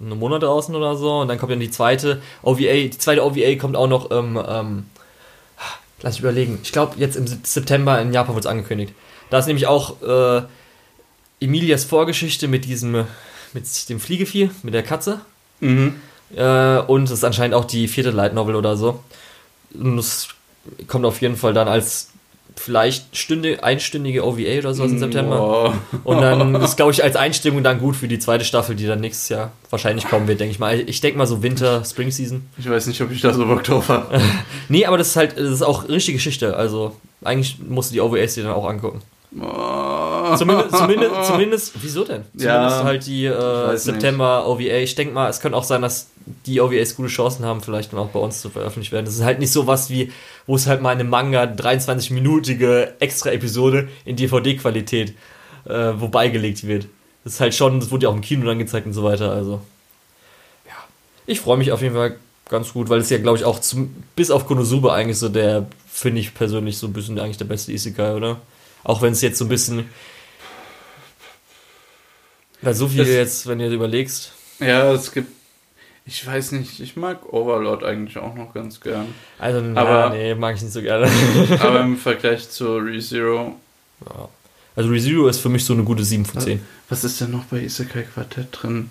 einem Monat draußen oder so. Und dann kommt dann die zweite OVA. Die zweite OVA kommt auch noch im ähm, lass ich überlegen. Ich glaube, jetzt im September in Japan wird es angekündigt. Da ist nämlich auch äh, Emilias Vorgeschichte mit diesem, mit dem Fliegevieh, mit der Katze. Mhm. Äh, und es ist anscheinend auch die vierte Light Novel oder so. Und es kommt auf jeden Fall dann als vielleicht Stunde, einstündige OVA oder sowas im September. Wow. Und dann <laughs> ist, glaube ich, als Einstimmung dann gut für die zweite Staffel, die dann nächstes Jahr wahrscheinlich kommen wird, denke ich mal. Ich denke mal so Winter, Spring Season. Ich weiß nicht, ob ich da so Bock drauf habe. <laughs> Nee, aber das ist halt, das ist auch richtige Geschichte. Also eigentlich musst du die OVAs dir dann auch angucken. Oh. Zumindest, zumindest, <laughs> zumindest wieso denn? Zumindest Ja, halt die äh, September OVA. Ich denke mal, es könnte auch sein, dass die OVAs gute Chancen haben, vielleicht dann auch bei uns zu veröffentlicht werden. Das ist halt nicht so was wie, wo es halt mal eine Manga 23-minütige Extra-Episode in DVD-Qualität äh, wo beigelegt wird. Das ist halt schon, das wurde ja auch im Kino dann gezeigt und so weiter. Also, ja. Ich freue mich auf jeden Fall ganz gut, weil es ja, glaube ich, auch zum, bis auf Konosuba eigentlich so der, finde ich persönlich so ein bisschen eigentlich der beste Isekai, oder? Auch wenn es jetzt so ein bisschen. Weil so viel Das- jetzt, wenn ihr überlegst. Ja, es gibt. Ich weiß nicht, ich mag Overlord eigentlich auch noch ganz gern. Also, Aber- nee, mag ich nicht so gerne. <laughs> Aber im Vergleich zu ReZero, Ja. Also, ReZero ist für mich so eine gute 7 von 10. was ist denn noch bei Isekai Quartett drin?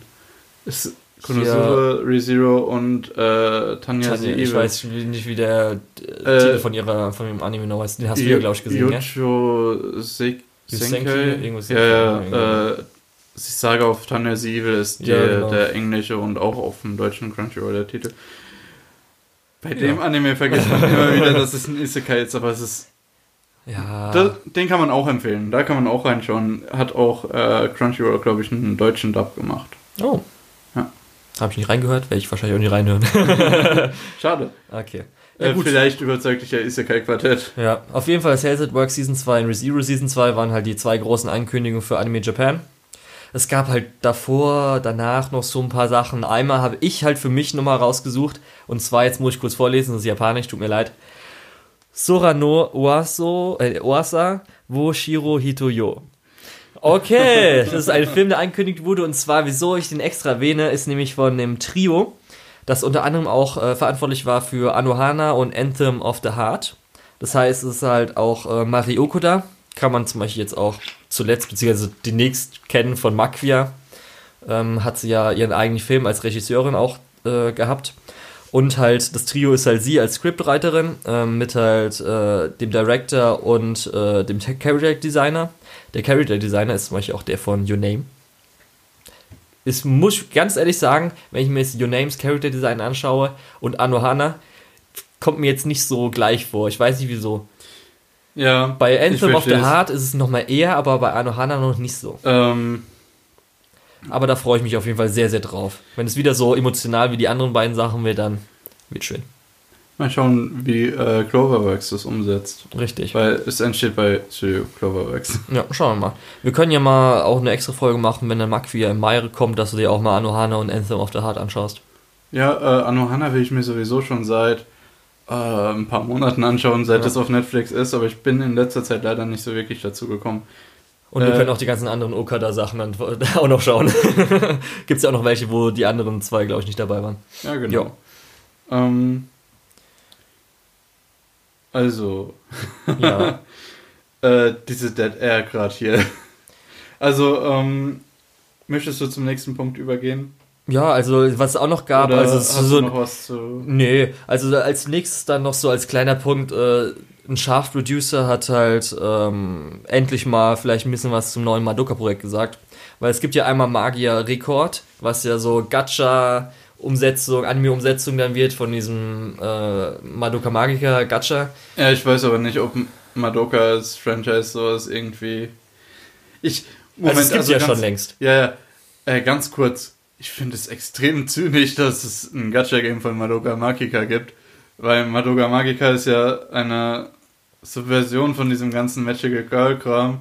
Ist Konosuba, ReZero und äh, Tanya Tanja, the ich weiß nicht, wie der äh, Äh, Titel von ihrer von dem Anime noch heißt. Den hast du ja, glaube ich, gesehen, ja? Yucho Sek Senkai. irgendwas Ja, ja, äh, ich sage auf Tanya Evil ist Ja, der, genau. der englische und auch auf dem deutschen Crunchyroll der Titel. Bei Ja. dem Anime vergisst man immer wieder, dass es ein Isekai ist, aber es ist Ja. Da, den kann man auch empfehlen. Da kann man auch reinschauen. Hat auch äh, Crunchyroll, glaube ich, einen deutschen Dub gemacht. oh. Habe ich nicht reingehört, werde ich wahrscheinlich auch nicht reinhören. <laughs> Schade. okay. Ja, gut. vielleicht überzeugt dich ja Isekai Quartett. Ja, auf jeden Fall Sales at Work Season 2 und ReZero Season 2 waren halt die zwei großen Ankündigungen für Anime Japan. Es gab halt davor, danach noch so ein paar Sachen. Einmal habe ich halt für mich nochmal rausgesucht. Und zwar, jetzt muss ich kurz vorlesen, das ist japanisch, tut mir leid. Sorano Oaso, äh, Oasa wo Shiro Hitoyo. Okay, das ist ein Film, der angekündigt wurde. Und zwar, wieso ich den extra erwähne, ist nämlich von dem Trio, das unter anderem auch äh, verantwortlich war für Anohana und Anthem of the Heart. Das heißt, es ist halt auch äh, Mari Okuda, kann man zum Beispiel jetzt auch zuletzt, beziehungsweise demnächst kennen von Makvia. Ähm, hat sie ja ihren eigenen Film als Regisseurin auch äh, gehabt. Und halt, das Trio ist halt sie als Scriptwriterin ähm, mit halt äh, dem Director und äh, dem Te- Character Designer. Der Character Designer ist zum Beispiel auch der von Your Name. Ich muss ganz ehrlich sagen, wenn ich mir jetzt Your Names Character Design anschaue und Anohana, kommt mir jetzt nicht so gleich vor. Ich weiß nicht wieso. Ja. Bei Anthem of the. Heart ist es nochmal eher, aber bei Anohana noch nicht so. Ähm, Aber da freue ich mich auf jeden Fall sehr, sehr drauf. Wenn es wieder so emotional wie die anderen beiden Sachen wird, dann wird schön. mal schauen, wie äh, Cloverworks das umsetzt. Richtig. Weil es entsteht bei Studio Cloverworks. <laughs> Ja, schauen wir mal. Wir können ja mal auch eine extra Folge machen, wenn dann Makvia im Mai kommt, dass du dir auch mal Anohana und Anthem of the Heart anschaust. Ja, äh, Anohana will ich mir sowieso schon seit äh, ein paar Monaten anschauen, seit Ja. es auf Netflix ist, aber ich bin in letzter Zeit leider nicht so wirklich dazu gekommen. Und wir Äh, können auch die ganzen anderen Okada-Sachen dann <laughs> auch noch schauen. <laughs> Gibt es ja auch noch welche, wo die anderen zwei, glaube ich, nicht dabei waren. Ja, genau. Ähm, also, Ja. <laughs> äh, diese Dead Air gerade hier. Also, ähm, möchtest du zum nächsten Punkt übergehen? ja, also was es auch noch gab, Oder also hast so du noch was zu... Nee, also als nächstes dann noch so als kleiner Punkt, äh, ein Schaf-Producer hat halt ähm, endlich mal vielleicht ein bisschen was zum neuen Madoka-Projekt gesagt. Weil es gibt ja einmal Magier Record, was ja so Gacha-Umsetzung, Anime-Umsetzung dann wird von diesem äh, Madoka Magica Gacha. Ja, ich weiß aber nicht, ob Madokas Franchise sowas irgendwie... Ich... also es gibt ja ganz- schon längst. Ja, ja. Äh, ganz kurz. Ich finde es extrem zynisch, dass es ein Gacha-Game von Madoka Magica gibt. Weil Madoka Magica ist ja eine Subversion von diesem ganzen Magical Girl-Kram.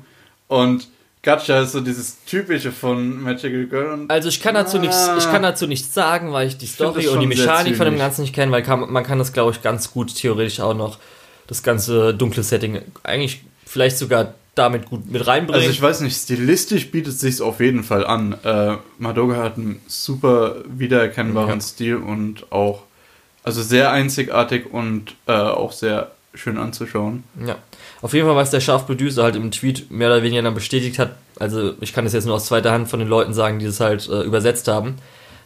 Und Gacha ist so dieses typische von Magical Girl. Und Also ich kann dazu nichts, ich kann dazu nichts sagen, weil ich die Story und die Mechanik von dem. Ganzen nicht kenne, weil kann, man kann das, glaube ich, ganz gut theoretisch auch noch das ganze dunkle Setting eigentlich vielleicht sogar damit gut mit reinbringen. also ich weiß nicht, stilistisch bietet es sich auf jeden Fall an. Äh, Madoka hat einen super wiedererkennbaren Ja. Stil und auch also sehr einzigartig und äh, auch sehr schön anzuschauen. Ja. Auf jeden Fall, was der Schaf-Producer halt im Tweet mehr oder weniger dann bestätigt hat, also ich kann das jetzt nur aus zweiter Hand von den Leuten sagen, die das halt äh, übersetzt haben,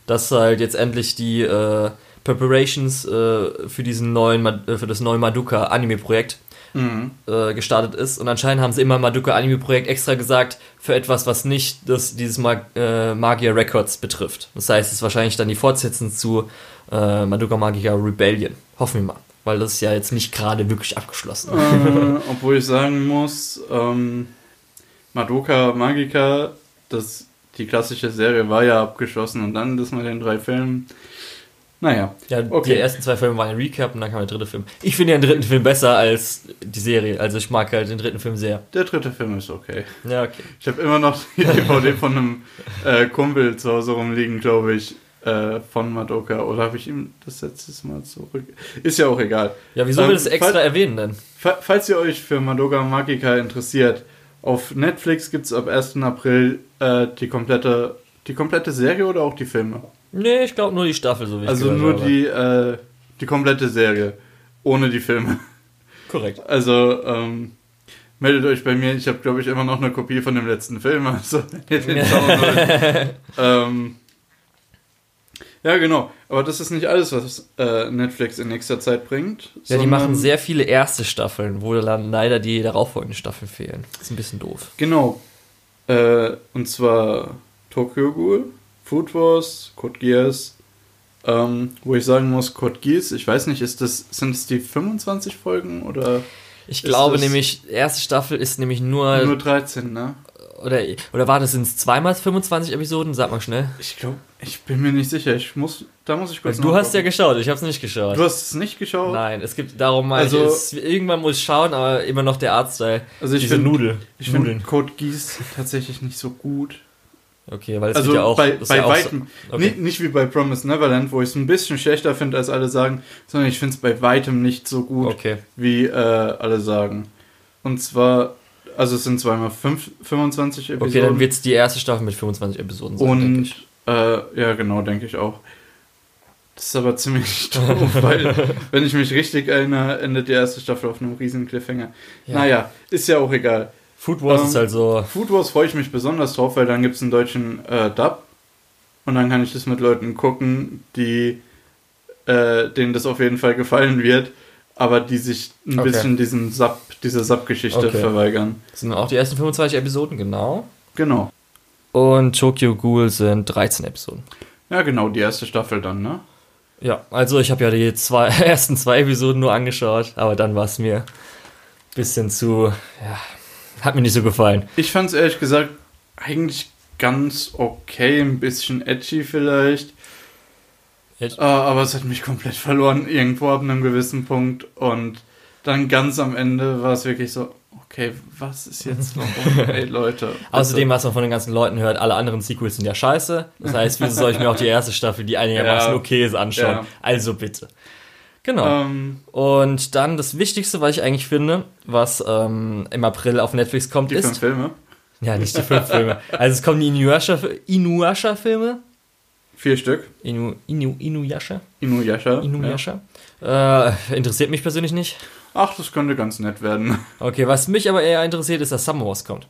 dass halt jetzt endlich die äh, Preparations äh, für diesen neuen, äh, für das neue Madoka Anime-Projekt Mhm. äh, gestartet ist. Und anscheinend haben sie immer Madoka Anime Projekt extra gesagt für etwas, was nicht das, dieses Mag äh, Magier Records betrifft. Das heißt, es ist wahrscheinlich dann die Fortsetzung zu Madoka Magica Rebellion. Hoffen wir mal. Weil das ist ja jetzt nicht gerade wirklich abgeschlossen. äh, obwohl ich sagen muss, ähm, Madoka Magica, das, die klassische Serie war ja abgeschlossen und dann das mit den drei Filmen. Naja, Ja, Okay. die ersten zwei Filme waren ein Recap und dann kam der dritte Film. Ich finde ja den dritten Film besser als die Serie. Also ich mag halt den dritten Film sehr. der dritte Film ist okay. Ja, okay. Ich habe immer noch die <laughs> DVD von einem äh, Kumpel zu Hause rumliegen, glaube ich, äh, von Madoka. Oder habe ich ihm das letztes Mal zurück? Ist ja auch egal. Ja, wieso Ähm, will das extra fall- erwähnen denn? Fa- Falls ihr euch für Madoka Magica interessiert, auf Netflix gibt es ab 1. April äh, die, komplette, die komplette Serie oder auch die Filme? Nee, ich glaube nur die Staffel, so wie Also nur habe. die, äh, die komplette Serie, ohne die Filme. Korrekt. Also ähm, meldet euch bei mir, ich habe glaube ich immer noch eine Kopie von dem letzten Film, <laughs> also wenn ihr den schauen wollt. <laughs> ähm, ja, genau. Aber das ist nicht alles, was äh, Netflix in nächster Zeit bringt. Ja, die machen sehr viele erste Staffeln, wo dann leider die darauffolgenden Staffeln fehlen. Das ist ein bisschen doof. Genau. Äh, und zwar Tokyo Ghoul, Food Wars, Code Geass. Ähm, wo ich sagen muss, Code Geass, ich weiß nicht, ist das, sind es die 25 Folgen oder Ich glaube nämlich, erste Staffel ist nämlich nur, nur 13, ne? Oder, oder war das sind es zweimal 25 Episoden? Sag mal schnell. Ich glaube, ich bin mir nicht sicher. Ich muss, da muss ich kurz Also du hast ja geschaut, ich habe es nicht geschaut. Du hast es nicht geschaut? Nein, es gibt darum mal, Also- es, irgendwann muss ich schauen, aber immer noch der Artstyle. Also ich finde Nudel. ich find Nudeln. Code Geass tatsächlich nicht so gut. Okay, weil es Also ja auch, bei, bei ja auch weitem, so, okay. nicht, nicht wie bei Promise Neverland, wo ich es ein bisschen schlechter finde, als alle sagen, sondern ich finde es bei weitem nicht so gut, Okay. wie äh, alle sagen. Und zwar, also es sind zweimal fünf, 25 Episoden. Okay, dann wird es die erste Staffel mit 25 Episoden sein. Und äh, ja, genau, denke ich auch. Das ist aber ziemlich <laughs> doof, weil, <laughs> wenn ich mich richtig erinnere, endet die erste Staffel auf einem riesen Cliffhanger. Ja. Naja, ist ja auch egal. Food Wars ähm, ist halt so. Food Wars freue ich mich besonders drauf, weil dann gibt es einen deutschen äh, Dub. Und dann kann ich das mit Leuten gucken, die äh, denen das auf jeden Fall gefallen wird, aber die sich ein Okay. bisschen diesen Sub, diese Sub-Geschichte Okay. verweigern. Das sind auch die ersten 25 Episoden, genau. Genau. Und Tokyo Ghoul sind 13 Episoden. Ja, genau, die erste Staffel dann, ne? Ja, also ich habe ja die zwei, <laughs> ersten zwei Episoden nur angeschaut, aber dann war es mir ein bisschen zu, ja, hat mir nicht so gefallen. Ich fand es ehrlich gesagt eigentlich ganz okay, ein bisschen edgy vielleicht. Edgy? Äh, aber es hat mich komplett verloren, irgendwo ab einem gewissen Punkt. Und dann ganz am Ende war es wirklich so, okay, was ist jetzt warum? <laughs> Ey, Leute. bitte. Außerdem, was man von den ganzen Leuten hört, alle anderen Sequels sind ja scheiße. Das heißt, wieso soll ich mir auch die erste Staffel, die einigermaßen Ja. okay ist, anschauen? Ja. Also bitte. Genau. Ähm, Und dann das Wichtigste, was ich eigentlich finde, was ähm, im April auf Netflix kommt, die fünf ist. Filme. Ja, nicht die fünf Filme. Also es kommen die Inuyasha- Inuyasha-Filme. Vier Stück. Inu, Inu, Inuyasha? Inuyasha. Ja. Inuyasha? Äh, interessiert mich persönlich nicht. Ach, das könnte ganz nett werden. <laughs> Okay, was mich aber eher interessiert, ist, dass Summer Wars kommt.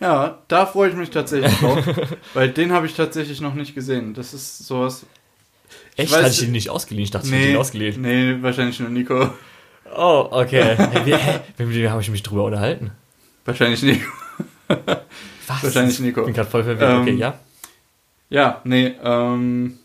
Ja, da freue ich mich tatsächlich drauf. <laughs> weil den habe ich tatsächlich noch nicht gesehen. Das ist sowas. Echt? weiß- Hatte ich den nicht ausgeliehen? Ich dachte, ich hätte Nee, den ausgeliehen. nee, wahrscheinlich nur Nico. Oh, okay. <laughs> Hey, wie, hä? Mit wem habe ich mich drüber unterhalten? Wahrscheinlich Nico. Was? Wahrscheinlich Ich Nico. bin gerade voll verwirrt. Okay, Ähm, ja. Ja, nee, ähm.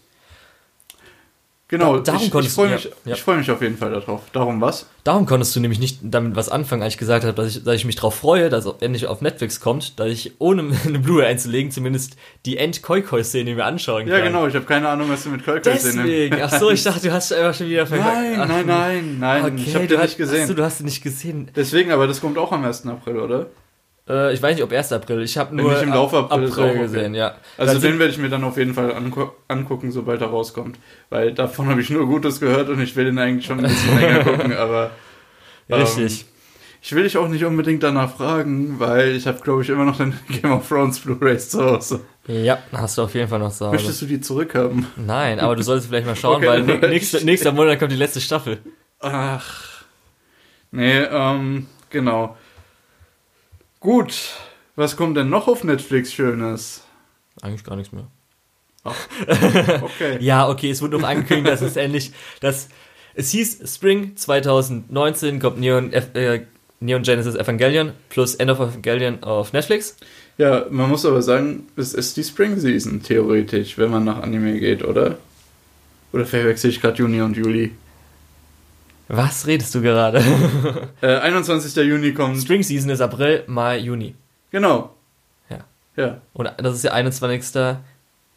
Genau, Da- darum ich, ich konntest du- freue ja, mich, ja. ich freu mich auf jeden Fall darauf. Darum was? Darum konntest du nämlich nicht damit was anfangen, als ich gesagt habe, dass ich, dass ich mich darauf freue, dass er endlich auf Netflix kommt, dass ich ohne <laughs> eine Blu-ray einzulegen zumindest die End-Koi-Koi-Szene mir anschauen kann. Ja, genau, ich habe keine Ahnung, was du mit Kolkol Deswegen. Ach so, ich <laughs> dachte, du hast einfach schon wieder Nein, Ach, nein, nein, nein, Okay, ich habe du den hast, nicht gesehen. Achso, du hast ihn nicht gesehen. Deswegen, aber das kommt auch am 1. April, oder? Äh, ich weiß nicht, ob 1. April. Ich habe nur im Laufe April, April auch okay. gesehen, ja. Also Dann den werde ich mir dann auf jeden Fall angu angucken, sobald er rauskommt. Weil davon habe ich nur Gutes gehört und ich will den eigentlich schon ein bisschen <laughs> länger gucken, aber sind- Richtig. ähm, ich will dich auch nicht unbedingt danach fragen, weil ich habe, glaube ich, immer noch den <laughs> Game of Thrones Blu-rays zu Hause. Ja, hast du auf jeden Fall noch sagen. Möchtest du die zurückhaben? Nein, aber du solltest vielleicht mal schauen, <laughs> Okay. weil nä- nächste, nächster Monat kommt die letzte Staffel. Ach. Nee, ähm, genau. Gut. Was kommt denn noch auf Netflix Schönes? Eigentlich gar nichts mehr. <laughs> Okay. Ja, okay, es wurde noch angekündigt, dass es endlich, dass es hieß Spring 2019 kommt Neon, äh, Neon Genesis Evangelion plus End of Evangelion auf Netflix. Ja, man muss aber sagen, es ist die Spring Season, theoretisch, wenn man nach Anime geht, oder? Oder verwechsel ich gerade Juni und Juli? Was redest du gerade? <laughs> Äh, 21. Juni kommt. Spring Season ist April, Mai, Juni. Genau. Ja. Ja. Und das ist der 21.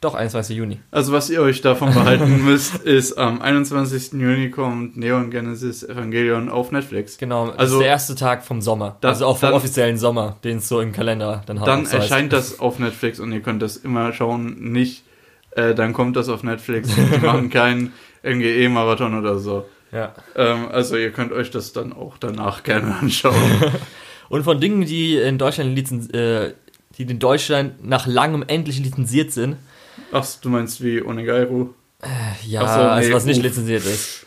Doch, 21. Juni. Also was ihr euch davon behalten <laughs> müsst, ist am 21. Juni kommt Neon Genesis Evangelion auf Netflix. Genau, das Also- ist der erste Tag vom Sommer. Dann- also auch vom dann- offiziellen Sommer, den es so im Kalender dann Dann so heißt. erscheint das auf Netflix und ihr könnt das immer schauen. Nicht, äh, dann kommt das auf Netflix. Die <laughs> machen keinen NGE-Marathon oder so. Ja. Ähm, also ihr könnt euch das dann auch danach gerne anschauen. <laughs> Und von Dingen, die in Deutschland lizen äh, die in Deutschland nach langem endlich lizenziert sind. Ach, du meinst wie Onegairu? Ja, Ach so, also nee, was nicht lizenziert ist.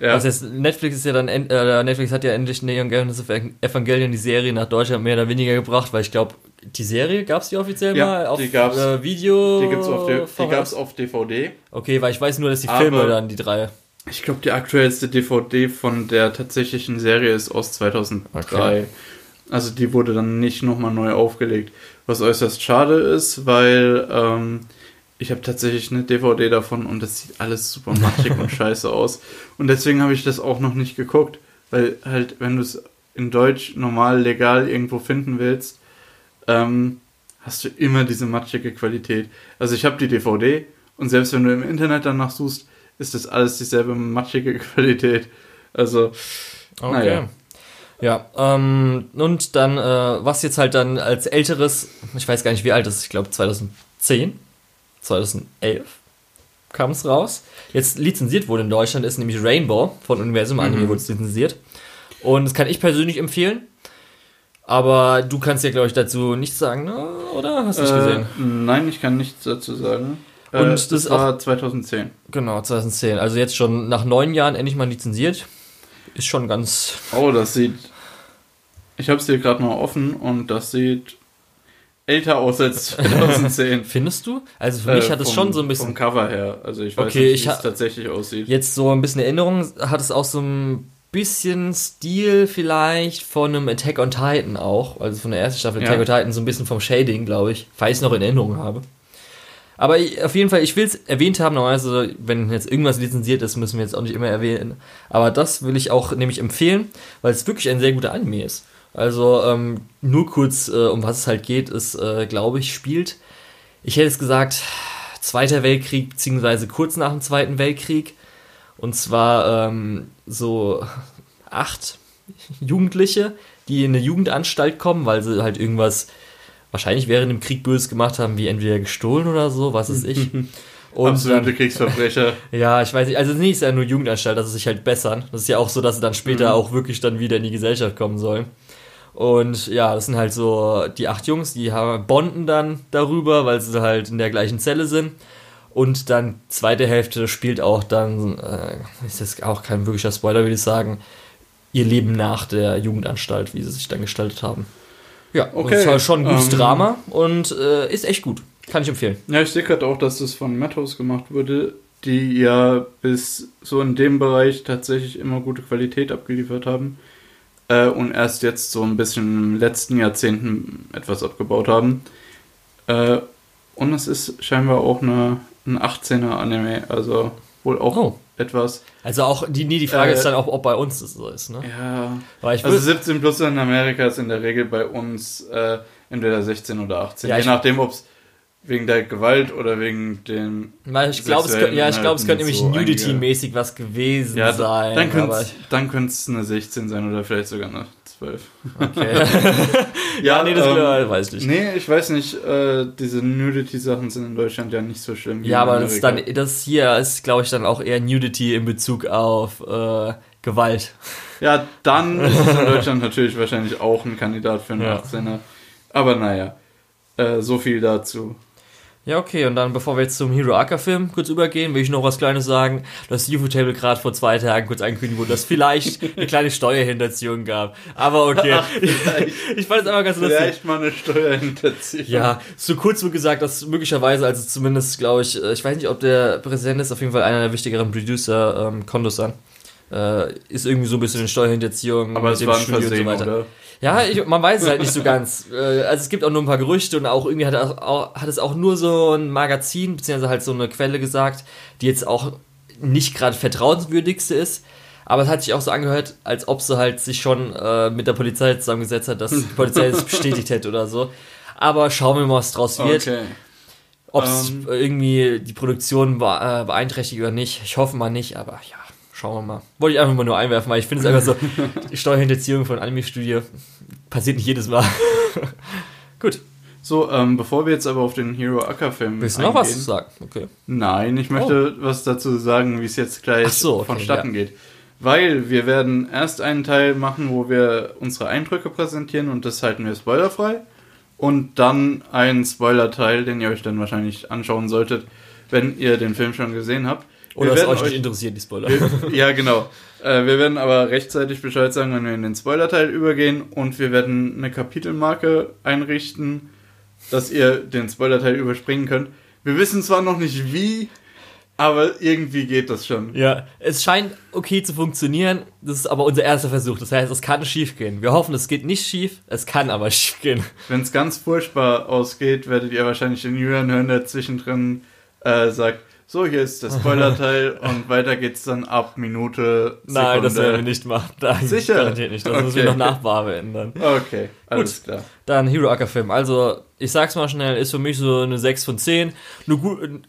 Ja. Also jetzt, Netflix ist ja dann, äh, Netflix hat ja endlich Neon Genesis Evangelion, die Serie nach Deutschland mehr oder weniger gebracht, weil ich glaube, die Serie gab es die offiziell Ja, mal auf die gab's. äh, Video. die gibt's auf, die gab's auf DVD. Okay, weil ich weiß nur, dass die Filme dann, die drei. Ich glaube, die aktuellste DVD von der tatsächlichen Serie ist aus 2003. Okay. Also die wurde dann nicht nochmal neu aufgelegt. Was äußerst schade ist, weil ähm, ich habe tatsächlich eine DVD davon und das sieht alles super matschig und <laughs> scheiße aus. Und deswegen habe ich das auch noch nicht geguckt. Weil halt, wenn du es in Deutsch normal legal irgendwo finden willst, ähm, hast du immer diese matschige Qualität. Also ich habe die DVD und selbst wenn du im Internet danach suchst, ist das alles dieselbe matschige <laughs> Qualität. Also, Okay. Naja. Ja, ähm, und dann, äh, was jetzt halt dann als älteres, ich weiß gar nicht wie alt das ist, ich glaube 2010, 2011 kam es raus. Jetzt lizenziert wurde in Deutschland, ist nämlich Rainbow von Universum Anime Mhm. wurde es lizenziert. Und das kann ich persönlich empfehlen. Aber du kannst ja, glaube ich, dazu nichts sagen, ne? oder? Hast du nicht äh, gesehen? Nein, ich kann nichts dazu sagen. Und äh, das das war 2010. Genau, 2010. Also jetzt schon nach neun Jahren endlich mal lizenziert. Ist schon ganz. Oh, das sieht. Ich habe es hier gerade mal offen und das sieht älter aus als <laughs> 2010. Findest du? Also für mich Äh, hat es vom- schon so ein bisschen. Vom Cover her. Also ich weiß Okay, nicht, ich wie es tatsächlich aussieht. Jetzt so ein bisschen Erinnerung hat es auch so ein bisschen Stil vielleicht von einem Attack on Titan auch. Also von der ersten Staffel Ja. Attack on Titan, so ein bisschen vom Shading, glaube ich. Falls ich es noch in Erinnerung habe. Aber auf jeden Fall, ich will es erwähnt haben, normalerweise, wenn jetzt irgendwas lizenziert ist, müssen wir jetzt auch nicht immer erwähnen. Aber das will ich auch nämlich empfehlen, weil es wirklich ein sehr guter Anime ist. Also ähm, nur kurz, äh, um was es halt geht, ist, äh, glaube ich, spielt, ich hätte es gesagt, Zweiter Weltkrieg, beziehungsweise kurz nach dem Zweiten Weltkrieg. Und zwar ähm, so acht Jugendliche, die in eine Jugendanstalt kommen, weil sie halt irgendwas wahrscheinlich während dem Krieg Böses gemacht haben, wie entweder gestohlen oder so, was weiß ich. <laughs> Und Absolute dann, Kriegsverbrecher. <laughs> ja, ich weiß nicht, also nicht ist ja nur Jugendanstalt, dass sie sich halt bessern. Das ist ja auch so, dass sie dann später Mhm. auch wirklich dann wieder in die Gesellschaft kommen sollen. Und ja, das sind halt so die acht Jungs, die haben, bonden dann darüber, weil sie halt in der gleichen Zelle sind. Und dann zweite Hälfte spielt auch dann, äh, ist jetzt auch kein wirklicher Spoiler, würde ich sagen, ihr Leben nach der Jugendanstalt, wie sie sich dann gestaltet haben. Ja, okay. Okay, das halt schon ein gutes ähm, Drama und äh, ist echt gut. Kann ich empfehlen. Ja, ich sehe gerade auch, dass das von Madhouse gemacht wurde, die ja bis so in dem Bereich tatsächlich immer gute Qualität abgeliefert haben äh, und erst jetzt so ein bisschen im letzten Jahrzehnten etwas abgebaut haben. Äh, und es ist scheinbar auch eine, ein 18er Anime, also wohl auch Oh. Etwas. Also auch die, nee, die Frage Äh, ist dann auch, ob bei uns das so ist, ne? Ja. Also würd- 17 plus in Amerika ist in der Regel bei uns äh, entweder 16 oder 18. Ja, Je nachdem, ob es wegen der Gewalt oder wegen dem ich glaube, es, ja, ich glaube, es könnte nämlich so Nudity-mäßig was gewesen Ja, sein. dann könnte es eine 16 sein oder vielleicht sogar eine 12. okay. <laughs> <laughs> ja, nee, das ähm, weiß ich nicht. Nee, ich weiß nicht, äh, diese Nudity-Sachen sind in Deutschland ja nicht so schlimm ja, aber das, dann, das hier ist, glaube ich, dann auch eher Nudity in Bezug auf äh, Gewalt. Ja, dann <laughs> ist es in Deutschland natürlich wahrscheinlich auch ein Kandidat für einen Ja. 18er. Aber naja, äh, so viel dazu. Ja, okay, und dann, bevor wir jetzt zum Hero Aka Film kurz übergehen, will ich noch was Kleines sagen, dass UFO-Table gerade vor zwei Tagen kurz angekündigt wurde, dass vielleicht <laughs> eine kleine Steuerhinterziehung gab. Aber okay. <laughs> Ach, <laughs> ich fand es einfach ganz lustig. Vielleicht mal eine Steuerhinterziehung. Ja, so kurz wird gesagt, dass möglicherweise, also zumindest glaube ich, äh, ich weiß nicht, ob der Präsident ist, auf jeden Fall einer der wichtigeren Producer, ähm, Kondosan, äh, ist irgendwie so ein bisschen in Steuerhinterziehung Aber mit es dem war ein Studio und Versehen, so weiter. oder? Ja, ich, man weiß es halt nicht so ganz. <laughs> Äh, Also es gibt auch nur ein paar Gerüchte und auch irgendwie hat, auch, hat es auch nur so ein Magazin, beziehungsweise halt so eine Quelle gesagt, die jetzt auch nicht gerade vertrauenswürdigste ist. Aber es hat sich auch so angehört, als ob sie halt sich schon äh, mit der Polizei zusammengesetzt hat, dass die Polizei es <laughs> bestätigt hätte oder so. Aber schauen wir mal, was draus wird. Okay. Ob es Ähm. irgendwie die Produktion be äh, beeinträchtigt oder nicht. Ich hoffe mal nicht, aber ja, schauen wir mal. Wollte ich einfach mal nur einwerfen, weil ich finde es einfach so, <laughs> die Steuerhinterziehung von Anime-Studio passiert nicht jedes Mal. <laughs> Gut, So, ähm, bevor wir jetzt aber auf den Hero Acker-Film willst du noch was sagen? Okay. Nein, ich möchte was dazu sagen, wie es jetzt gleich Oh. So, okay, vonstatten geht. Weil wir werden erst einen Teil machen, wo wir unsere Eindrücke präsentieren und das halten wir spoilerfrei. Und dann einen Spoiler-Teil, den ihr euch dann wahrscheinlich anschauen solltet, wenn ihr den Film schon gesehen habt. Oder es euch nicht interessiert, die Spoiler. wir, ja, genau. Äh, wir werden aber rechtzeitig Bescheid sagen, wenn wir in den Spoiler-Teil übergehen und wir werden eine Kapitelmarke einrichten, dass ihr den Spoiler-Teil überspringen könnt. Wir wissen zwar noch nicht wie, aber irgendwie geht das schon. Ja, es scheint okay zu funktionieren. Das ist aber unser erster Versuch. Das heißt, es kann schief gehen. Wir hoffen, es geht nicht schief. Es kann aber <laughs> schief gehen. Wenn es ganz furchtbar ausgeht, werdet ihr wahrscheinlich den Julian hören, der zwischendrin äh, sagt, so, hier ist der Spoiler-Teil <laughs> und weiter geht's dann ab Minute, Sekunde. Nein, das werden wir nicht machen. Nein, Sicher? Garantiert nicht. Das müssen wir Okay. noch nachbearbeiten dann. Okay, alles klar. Dann Hero Acker Film. Also, ich sag's mal schnell, ist für mich so eine 6 von 10. Eine,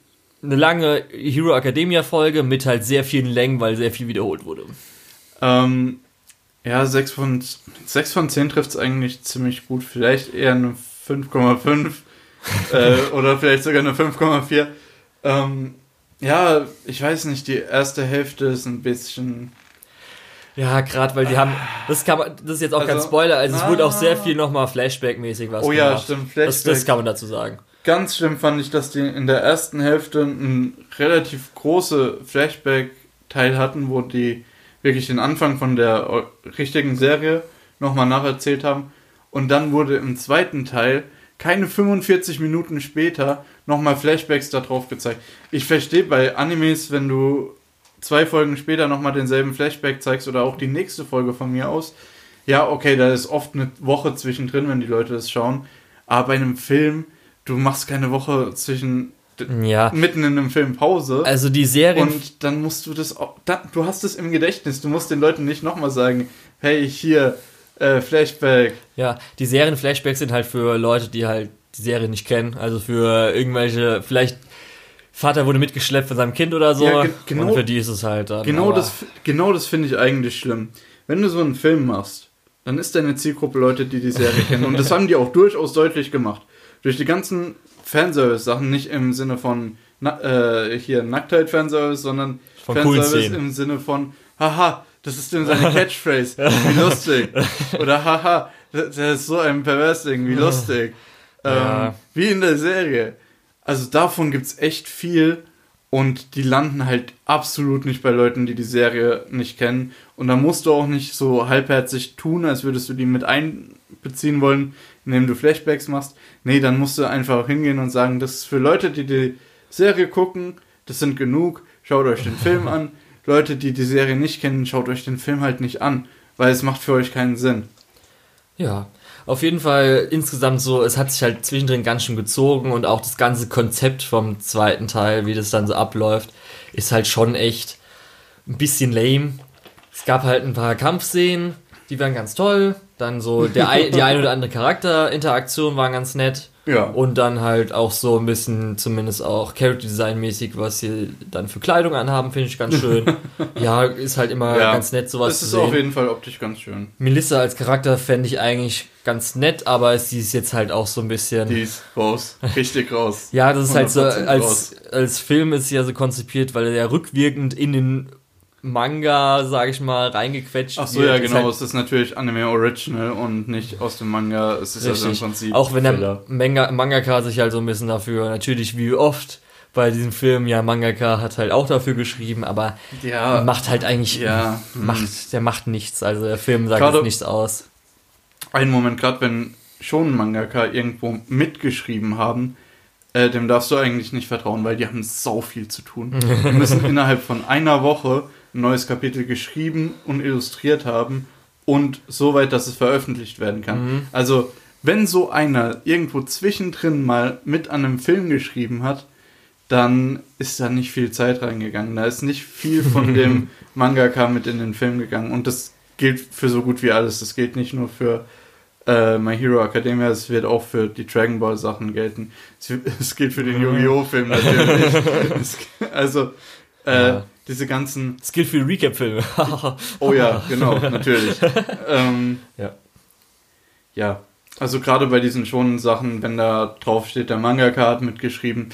eine lange Hero Academia Folge mit halt sehr vielen Längen, weil sehr viel wiederholt wurde. Ähm, ja, 6 von, 6 von 10 trifft es eigentlich ziemlich gut. Vielleicht eher eine 5,5 <laughs> äh, oder vielleicht sogar eine 5,4. Ähm, ja, ich weiß nicht, die erste Hälfte ist ein bisschen. Ja, gerade weil die haben, das kann man, das ist jetzt auch kein Also, Spoiler, also es wurde auch sehr viel nochmal Flashback-mäßig was Oh ja, gemacht. stimmt, Das, Flashback. das kann man dazu sagen. Ganz schlimm fand ich, dass die in der ersten Hälfte einen relativ große Flashback-Teil hatten, wo die wirklich den Anfang von der richtigen Serie nochmal nacherzählt haben. Und dann wurde im zweiten Teil, keine 45 Minuten später, nochmal Flashbacks da drauf gezeigt. Ich verstehe bei Animes, wenn du zwei Folgen später nochmal denselben Flashback zeigst oder auch die nächste Folge von mir aus. Ja, okay, da ist oft eine Woche zwischendrin, wenn die Leute das schauen. Aber bei einem Film, du machst keine Woche zwischen Ja, mitten in einem Film Pause. also die Serien, und dann musst du das auch, da, du hast es im Gedächtnis, du musst den Leuten nicht nochmal sagen, hey, hier, äh, Flashback. ja, die Serien-Flashbacks sind halt für Leute, die halt die Serie nicht kennen, also für irgendwelche, vielleicht Vater wurde mitgeschleppt von seinem Kind oder so, Ja, ge- genau- und für die ist es halt dann. Genau aber- das, genau das finde ich eigentlich schlimm. Wenn du so einen Film machst, dann ist deine Zielgruppe Leute, die die Serie kennen. Und das haben die auch durchaus deutlich gemacht. Durch die ganzen Fanservice-Sachen, nicht im Sinne von na, äh, hier Nacktheit-Fanservice, sondern Von Fanservice im Sinne von, haha, das ist denn seine Catchphrase, wie <laughs> lustig. Oder haha, der der ist so ein Perversling, wie lustig. Ähm, Ja. Wie in der Serie. Also davon gibt's echt viel und die landen halt absolut nicht bei Leuten, die die Serie nicht kennen. Und da musst du auch nicht so halbherzig tun, als würdest du die mit einbeziehen wollen, indem du Flashbacks machst. Nee, dann musst du einfach hingehen und sagen, das ist für Leute, die die Serie gucken, das sind genug, schaut euch den Film <laughs> an. Leute, die die Serie nicht kennen, schaut euch den Film halt nicht an, weil es macht für euch keinen Sinn. Ja, auf jeden Fall insgesamt so, es hat sich halt zwischendrin ganz schön gezogen und auch das ganze Konzept vom zweiten Teil, wie das dann so abläuft, ist halt schon echt ein bisschen lame. Es gab halt ein paar Kampfszenen, die waren ganz toll. Dann so der <laughs> ein, die ein oder andere Charakterinteraktion war ganz nett. Ja. Und dann halt auch so ein bisschen, zumindest auch Character Design mäßig, was sie dann für Kleidung anhaben, finde ich ganz schön. <laughs> ja, ist halt immer Ja, ganz nett, sowas Das zu ist sehen. auf jeden Fall optisch ganz schön. Melissa als Charakter fände ich eigentlich ganz nett, aber sie ist jetzt halt auch so ein bisschen. Die ist raus. Richtig raus. ja, das ist halt so, 100% als, als Film ist sie ja so konzipiert, weil er ja rückwirkend in den Manga, sage ich mal, reingequetscht Ach so, wird. ja, genau. halt es ist natürlich Anime Original und nicht aus dem Manga. Es ist also im. Prinzip. Auch wenn der Manga, Mangaka sich halt so ein bisschen dafür, natürlich wie oft bei diesem Film, ja, Mangaka hat halt auch dafür geschrieben, aber Ja, macht halt eigentlich, ja. hm. macht, der macht nichts. Also der Film sagt jetzt nichts aus. einen Moment, gerade wenn schon Mangaka irgendwo mitgeschrieben haben, äh, dem darfst du eigentlich nicht vertrauen, weil die haben sau viel zu tun. Die müssen <laughs> innerhalb von einer Woche ein neues Kapitel geschrieben und illustriert haben und so weit, dass es veröffentlicht werden kann. Mhm. Also, wenn so einer irgendwo zwischendrin mal mit an einem Film geschrieben hat, dann ist da nicht viel Zeit reingegangen. Da ist nicht viel von <laughs> dem Mangaka mit in den Film gegangen. Und das gilt für so gut wie alles. Das gilt nicht nur für äh, My Hero Academia, es wird auch für die Dragon Ball Sachen gelten. Es, <laughs> es gilt für den Yu-Gi-Oh! Film natürlich. <laughs> es, also, äh, Ja. Diese ganzen. Für die Recap-Filme. <laughs> Oh ja, genau, natürlich. <laughs> ähm, Ja. ja, also gerade bei diesen schonen Sachen, wenn da drauf steht, der Mangaka hat mitgeschrieben,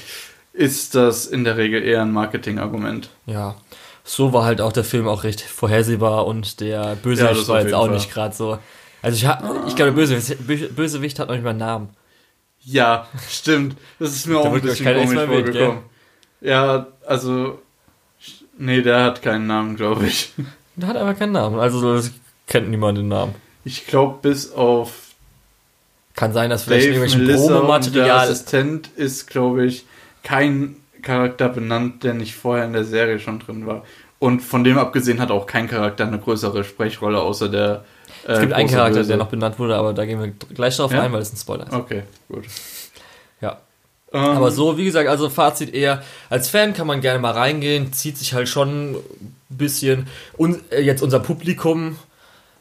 ist das in der Regel eher ein Marketingargument. ja. So war halt auch der Film auch recht vorhersehbar und der Ja, Bösewicht das war jetzt auch Fall. nicht gerade so. Also ich, hab, ich glaube, Bösewicht, Bö- Bösewicht hat noch nicht mal einen Namen. Ja, stimmt. Das ist mir Da auch ein bisschen komisch extra erwähnt, vorgekommen. Ja, also. Nee, der hat keinen Namen, glaube ich. <laughs> Der hat einfach keinen Namen. Also kennt niemand den Namen. Ich glaube, bis auf Kann sein, dass vielleicht Dave, irgendwelchen und der Assistent ist, glaube ich, kein Charakter benannt, der nicht vorher in der Serie schon drin war. Und von dem abgesehen hat auch kein Charakter eine größere Sprechrolle, außer der. Äh, Es gibt einen Charakter, Böse. der noch benannt wurde, aber da gehen wir gleich drauf Ja? ein, weil es ein Spoiler ist. Okay, gut. Ja. Ähm, Aber so, wie gesagt, also Fazit eher, als Fan kann man gerne mal reingehen, zieht sich halt schon ein bisschen. Und äh, jetzt unser Publikum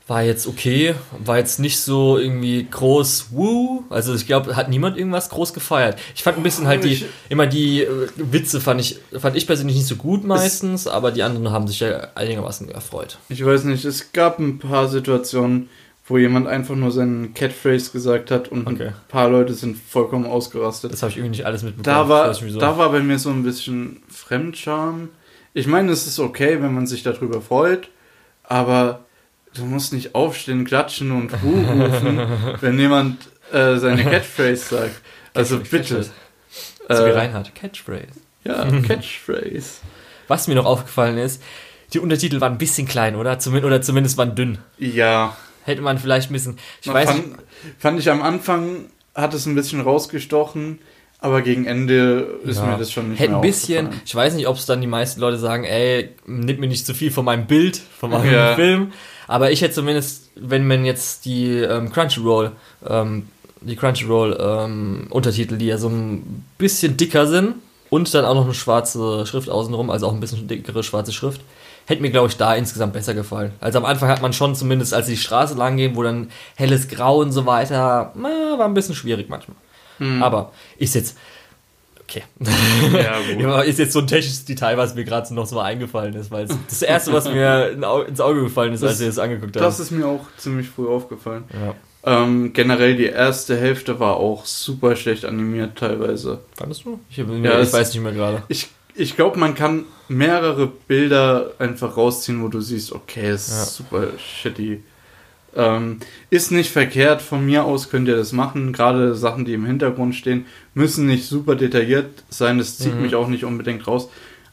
war jetzt okay, war jetzt nicht so irgendwie groß, wuh. Also ich glaube, hat niemand irgendwas groß gefeiert. Ich fand ein bisschen halt die, immer die äh, Witze fand ich, fand ich persönlich nicht so gut meistens, aber die anderen haben sich ja einigermaßen erfreut. Ich weiß nicht, es gab ein paar Situationen, wo jemand einfach nur seinen Catphrase gesagt hat und Okay. ein paar Leute sind vollkommen ausgerastet. Das habe ich irgendwie nicht alles mitbekommen. Da war, wieso. da war bei mir so ein bisschen Fremdscham. Ich meine, es ist okay, wenn man sich darüber freut, aber du musst nicht aufstehen, klatschen und Ruh rufen, <laughs> wenn jemand äh, seine <laughs> Catphrase sagt. Also bitte. so wie Äh, Reinhard, Catchphrase. ja, <laughs> Catchphrase. Was mir noch aufgefallen ist, die Untertitel waren ein bisschen klein, oder? Zumindest, oder zumindest waren dünn. Ja, Hätte man vielleicht ein bisschen. Ich Man weiß fand, nicht. fand ich am Anfang hat es ein bisschen rausgestochen, aber gegen Ende ist Ja. mir das schon nicht Hätte mehr ein bisschen. Ich weiß nicht, ob es dann die meisten Leute sagen, ey, nimm mir nicht zu viel von meinem Bild, von meinem Ja. Film. Aber ich hätte zumindest, wenn man jetzt die ähm, Crunchyroll, ähm, die Crunchyroll ähm, Untertitel, die ja so ein bisschen dicker sind und dann auch noch eine schwarze Schrift außenrum, also auch ein bisschen dickere schwarze Schrift, hätte mir, glaube ich, da insgesamt besser gefallen. Also am Anfang hat man schon zumindest, als sie die Straße lang gehen, wo dann helles Grau und so weiter, na, war ein bisschen schwierig manchmal. Hm. Aber ist jetzt, okay. Ja, <laughs> ist jetzt so ein technisches Detail, was mir gerade noch so mal ist, weil es <laughs> das erste, was mir ins Auge gefallen ist, Das- als ich das angeguckt habe. Das ist mir auch ziemlich früh aufgefallen. ja. Ähm, generell die erste Hälfte war auch super schlecht animiert teilweise. Fandest du? Ich, hab- Ja, ich weiß nicht mehr gerade. Ich, ich glaube, man kann mehrere Bilder einfach rausziehen, wo du siehst, okay, es Ja. ist super shitty. Ähm, ist nicht verkehrt, von mir aus könnt ihr das machen. Gerade Sachen, die im Hintergrund stehen, müssen nicht super detailliert sein. Das zieht Mhm. mich auch nicht unbedingt raus.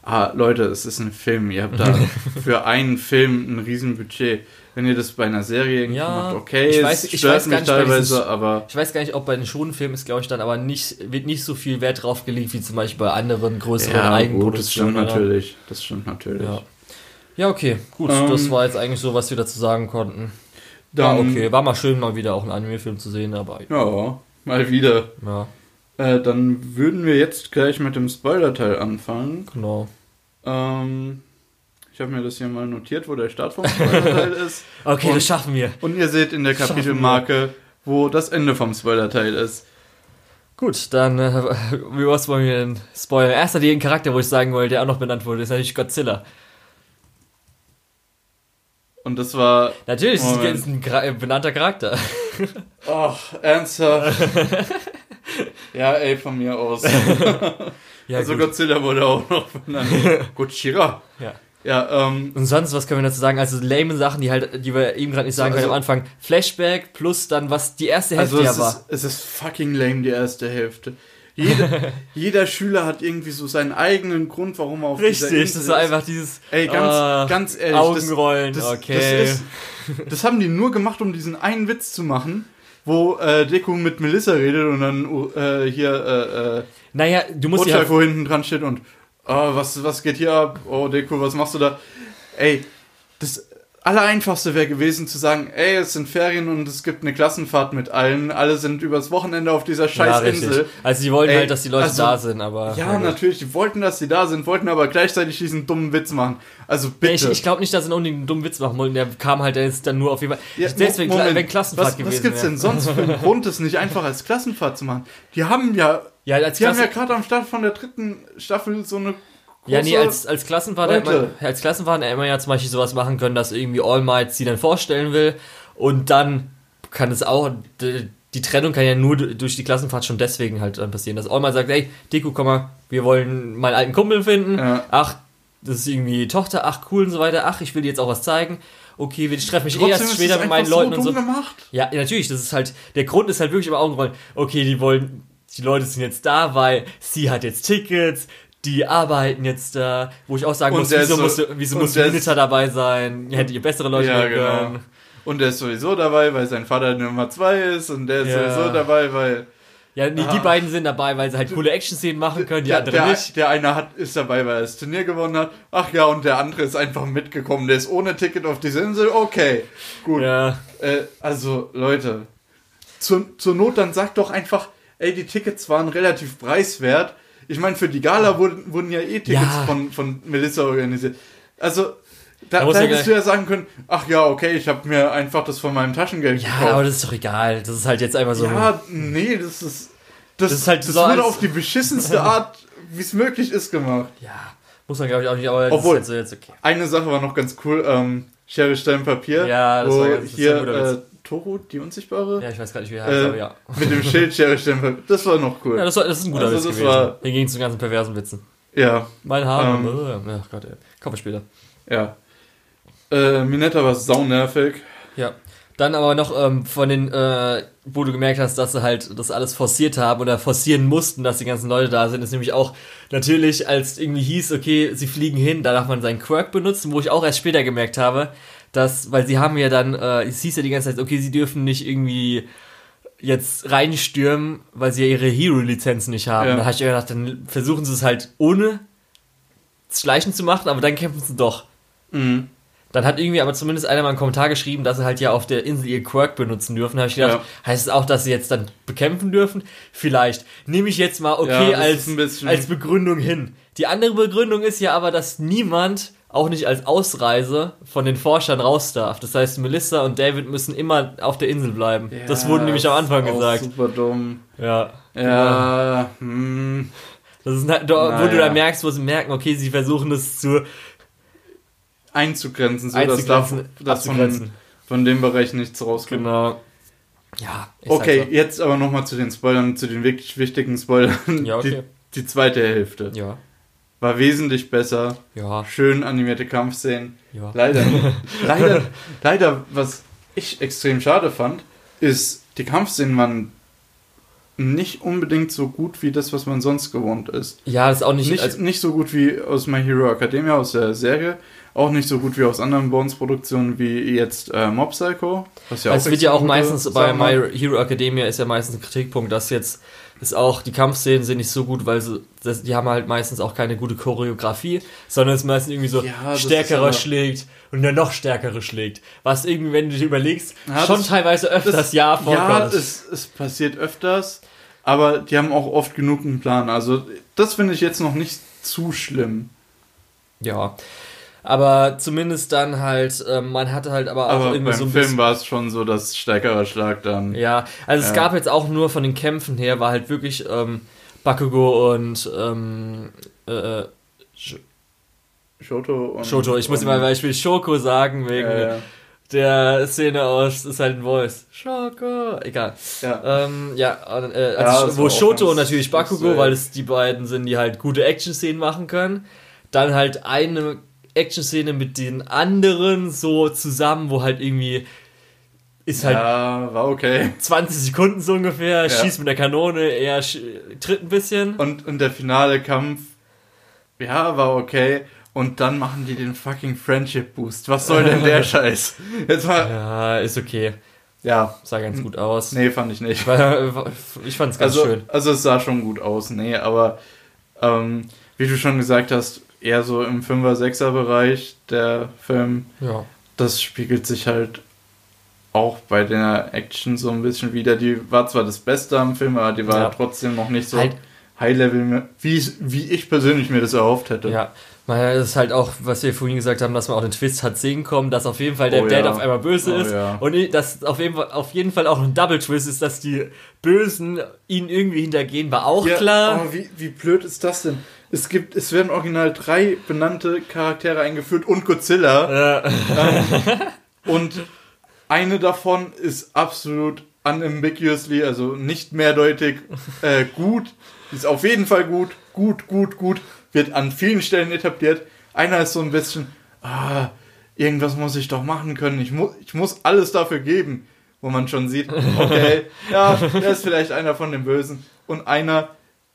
Ah, Leute, es ist ein Film. Ihr habt da <laughs> für einen Film ein Riesenbudget. Wenn ihr das bei einer Serie Ja, macht, okay, ich weiß- ich stört weiß gar mich nicht, teilweise, diesen- aber Ich weiß gar nicht, ob bei den Schonenfilmen ist, glaube ich, dann aber nicht, wird nicht so viel Wert drauf gelegt, wie zum Beispiel bei anderen größeren ja, gut, das Eigenproduktionen. stimmt natürlich. Das stimmt natürlich. Ja. ja, okay, gut. Ähm, das war jetzt eigentlich so, was wir dazu sagen konnten. Dann, War okay, war mal schön, mal wieder auch einen Anime-Film zu sehen, aber Ja, mal wieder. ja, Äh, dann würden wir jetzt gleich mit dem Spoiler-Teil anfangen. genau. Ähm, ich habe mir das hier mal notiert, wo der Start vom Spoiler-Teil <laughs> ist. Okay, Und- das schaffen wir. Und ihr seht in der. Kapitelmarke, wo das Ende vom Spoiler-Teil ist. Gut, dann, äh, wie was wollen wir denn spoilern? Erster den Charakter, wo ich sagen wollte, der auch noch benannt wurde, ist natürlich Godzilla. Und das war. Natürlich, das Moment. ist ein benannter Charakter. Ach, ernsthaft. <laughs> ja, ey, von mir aus. <laughs> Ja, also gut. Godzilla wurde auch noch benannt. <laughs> Godzilla. Ja. Ja, ähm, Und sonst, was können wir dazu sagen? Also lame Sachen, die halt, die wir eben gerade nicht sagen So, können am also- Anfang. Flashback plus dann, was die erste Hälfte also ja es war. ist, es ist fucking lame, die erste Hälfte. Jeder, <laughs> jeder Schüler hat irgendwie so seinen eigenen Grund, warum er auf dieser Richtig, Insel das war ist. einfach dieses Ey, ganz, ah, ganz ehrlich. Augenrollen, das, das, okay. Das, ist, das haben die nur gemacht, um diesen einen Witz zu machen, wo äh, Deku mit Melissa redet und dann äh, hier äh, äh, naja, du musst ja halt Ochako hinten dran steht und oh, was, was geht hier ab? Oh, Deku, was machst du da? Ey, das Allereinfachste wäre gewesen zu sagen, ey, es sind Ferien und es gibt eine Klassenfahrt mit allen. Alle sind übers Wochenende auf dieser ja, scheiß richtig. Insel. Also die wollten Ey, halt, dass die Leute also- da sind, aber Ja, gut. natürlich, die wollten, dass sie da sind, wollten aber gleichzeitig diesen dummen Witz machen. Also bitte. Ich, ich glaube nicht, dass sie unbedingt einen dummen Witz machen wollten. Der kam halt jetzt dann nur auf jeden Fall. Ja, selbst wenn, Moment, wenn Klassenfahrt was, gewesen Was gibt's wäre. denn sonst für einen <laughs> Grund, das nicht einfach als Klassenfahrt zu machen? Die haben ja, Ja, als die haben ja gerade am Start von der dritten Staffel so eine ja, nee, als, als Klassenfahrt hätte man, als Klassenfahrt hätte man ja zum Beispiel sowas machen können, dass irgendwie All Might sie dann vorstellen will und dann kann es auch, d- die Trennung kann ja nur durch die Klassenfahrt schon deswegen halt dann passieren, dass All Might sagt, ey, Deku, komm mal, wir wollen meinen alten Kumpel finden, Ja. ach, das ist irgendwie Tochter, ach, cool und so weiter, ach, ich will dir jetzt auch was zeigen, okay, ich treffe mich eh Trotzdem erst später mit meinen einfach Leuten so und so. gemacht. Ja, natürlich, das ist halt, der Grund ist halt wirklich im Augenrollen, okay, die wollen, die Leute sind jetzt da, weil sie hat jetzt Tickets, die arbeiten jetzt da, wo ich auch sagen Und muss, der wieso so- musste, wieso musste ist- Milita dabei sein, hätte ihr bessere Leute Ja, genau. können. Und der ist sowieso dabei, weil sein Vater Nummer zwei ist und der ist Ja. sowieso dabei, weil Ja, nee, die beiden sind dabei, weil sie halt coole Action-Szenen machen können, die der, andere der, nicht. der eine hat, ist dabei, weil er das Turnier gewonnen hat. Ach ja, und der andere ist einfach mitgekommen. Der ist ohne Ticket auf diese Insel. Okay, gut. Ja, Äh, also, Leute, zur, zur Not dann sagt doch einfach, ey, die Tickets waren relativ preiswert. Ich meine, für die Gala wurden, wurden ja eh Tickets Ja. von, von Melissa organisiert. Also, da, Da da ja hättest du ja sagen können, ach ja, okay, ich habe mir einfach das von meinem Taschengeld ja, gekauft. aber das ist doch egal, das ist halt jetzt einfach so. Ja, nee, das ist. Das, Das ist halt das so wurde auf die beschissenste Art, wie es möglich ist, gemacht. Ja, muss man glaube ich auch nicht, aber Obwohl- das ist jetzt, jetzt okay. Eine Sache war noch ganz cool: ähm, Schere, Stein, Papier. Ja, das wo war ganz- das ist hier ein guter äh, Toru, die Unsichtbare, Ja, ich weiß gar nicht, wie er heißt, äh, aber ja. mit dem Schild Papier. Das war noch cool. Ja, das, war, das ist ein guter Also Witz das gewesen. war- Hingegen zu ganzen perversen Witzen. Ja, Mein Haar. Ähm. Ähm, Ach Gott, ey. Kommen wir später. ja. Äh, Minetta war saunervig. Ja. Dann aber noch ähm, von den, äh, wo du gemerkt hast, dass sie halt das alles forciert haben oder forcieren mussten, dass die ganzen Leute da sind, ist nämlich auch natürlich, als irgendwie hieß, okay, sie fliegen hin, da darf man seinen Quirk benutzen, wo ich auch erst später gemerkt habe, dass, weil sie haben ja dann, äh, es hieß ja die ganze Zeit, okay, sie dürfen nicht irgendwie jetzt reinstürmen, weil sie ja ihre Hero-Lizenz nicht haben. Ja. Da habe ich gedacht, dann versuchen sie es halt ohne Schleichen zu machen, aber dann kämpfen sie doch. Mhm. Dann hat irgendwie aber zumindest einer mal einen Kommentar geschrieben, dass sie halt ja auf der Insel ihr Quirk benutzen dürfen. Da habe ich gedacht, heißt es auch, dass sie jetzt dann bekämpfen dürfen? Vielleicht. Nehme ich jetzt mal okay Ja, das als, als Begründung hin. Die andere Begründung ist ja aber, dass niemand, auch nicht als Ausreise, von den Forschern raus darf. Das heißt, Melissa und David müssen immer auf der Insel bleiben. das Ja, wurde nämlich am Anfang gesagt. Super dumm. Ja. Ja, hm. Das ist halt, da, wo Naja. du da merkst, wo sie merken, okay, sie versuchen das zu einzugrenzen, so dass, da, einzugrenzen, dass von, von dem Bereich nichts rauskommt. Genau. Ja, ist Okay, halt jetzt aber nochmal zu den Spoilern, zu den wirklich wichtigen Spoilern. Ja, okay. die, die zweite Hälfte so. Ja. War wesentlich besser. Ja. Schön animierte Kampfszenen. Ja. Leider, <laughs> leider, leider, was ich extrem schade fand, ist, die Kampfszenen waren nicht unbedingt so gut wie das, was man sonst gewohnt ist. Ja, das ist auch nicht, Nicht, also, nicht so gut wie aus My Hero Academia, aus der Serie. Auch nicht so gut wie aus anderen Bones-Produktionen wie jetzt äh, Mob Psycho. Was ja es wird ja auch meistens bei. My Hero Academia ist ja meistens ein Kritikpunkt, dass jetzt ist auch die Kampfszenen sind nicht so gut, weil sie das, die haben halt meistens auch keine gute Choreografie, sondern es ist meistens irgendwie so Ja, stärkerer schlägt und der noch stärkere schlägt. Was irgendwie, wenn du dich überlegst, Ja, schon das- teilweise öfters Das- ja vorkommt. Ja, es, es passiert öfters, aber die haben auch oft genug einen Plan. Also das finde ich jetzt noch nicht zu schlimm. ja. Aber zumindest dann halt, ähm, man hatte halt aber auch Aber irgendwie beim so ein Film war es schon so, dass stärkerer Schlag dann. Ja, also es Ja. gab jetzt auch nur von den Kämpfen her, war halt wirklich ähm, Bakugo und ähm, äh, Sh- Shoto und. Shoto. Ich muss immer Beispiel Shoko sagen, wegen Ja, ja. der Szene aus ist halt ein Voice. Shoko. Egal. ja. Ähm, ja, äh, Ja, also das wo Shoto und natürlich Bakugo, ja. weil es die beiden sind, die halt gute Action-Szenen machen können. Dann halt eine Action-Szene mit den anderen so zusammen, wo halt irgendwie ist halt Ja, war okay. 20 Sekunden so ungefähr, Ja. schießt mit der Kanone, er tritt ein bisschen. Und, und der finale Kampf, ja, war okay. Und dann machen die den fucking Friendship Boost. Was soll denn der <laughs> Scheiß? Jetzt mal, Ja, ist okay. ja, Sah ganz gut aus. nee, fand ich nicht. <laughs> War- Ich fand es ganz also, schön. also es sah schon gut aus, nee, aber ähm, wie du schon gesagt hast, eher so im 5er, 6er Bereich der Film, Ja. das spiegelt sich halt auch bei der Action so ein bisschen wieder. Die war zwar das Beste am Film, aber die war Ja. trotzdem noch nicht so Halt- High-Level, wie, wie ich persönlich mir das erhofft hätte. Ja, weil es ist halt auch, was wir vorhin gesagt haben, dass man auch den Twist hat sehen kommen, dass auf jeden Fall der Oh Dad ja. auf einmal böse Oh ist ja. und dass auf jeden, Fall, auf jeden Fall auch ein Double Twist ist, dass die Bösen ihn irgendwie hintergehen, war auch Ja, klar. Oh, wie, wie blöd ist das denn? Es gibt, es werden original drei benannte Charaktere eingeführt und Godzilla. Äh, Und eine davon ist absolut unambiguously, also nicht mehrdeutig äh, gut. Ist auf jeden Fall gut, gut, gut, gut. Wird an vielen Stellen etabliert. Einer ist so ein bisschen, ah, irgendwas muss ich doch machen können. Ich, mu ich muss alles dafür geben. Wo man schon sieht, okay, <laughs> ja, der ist vielleicht einer von den Bösen. Und einer,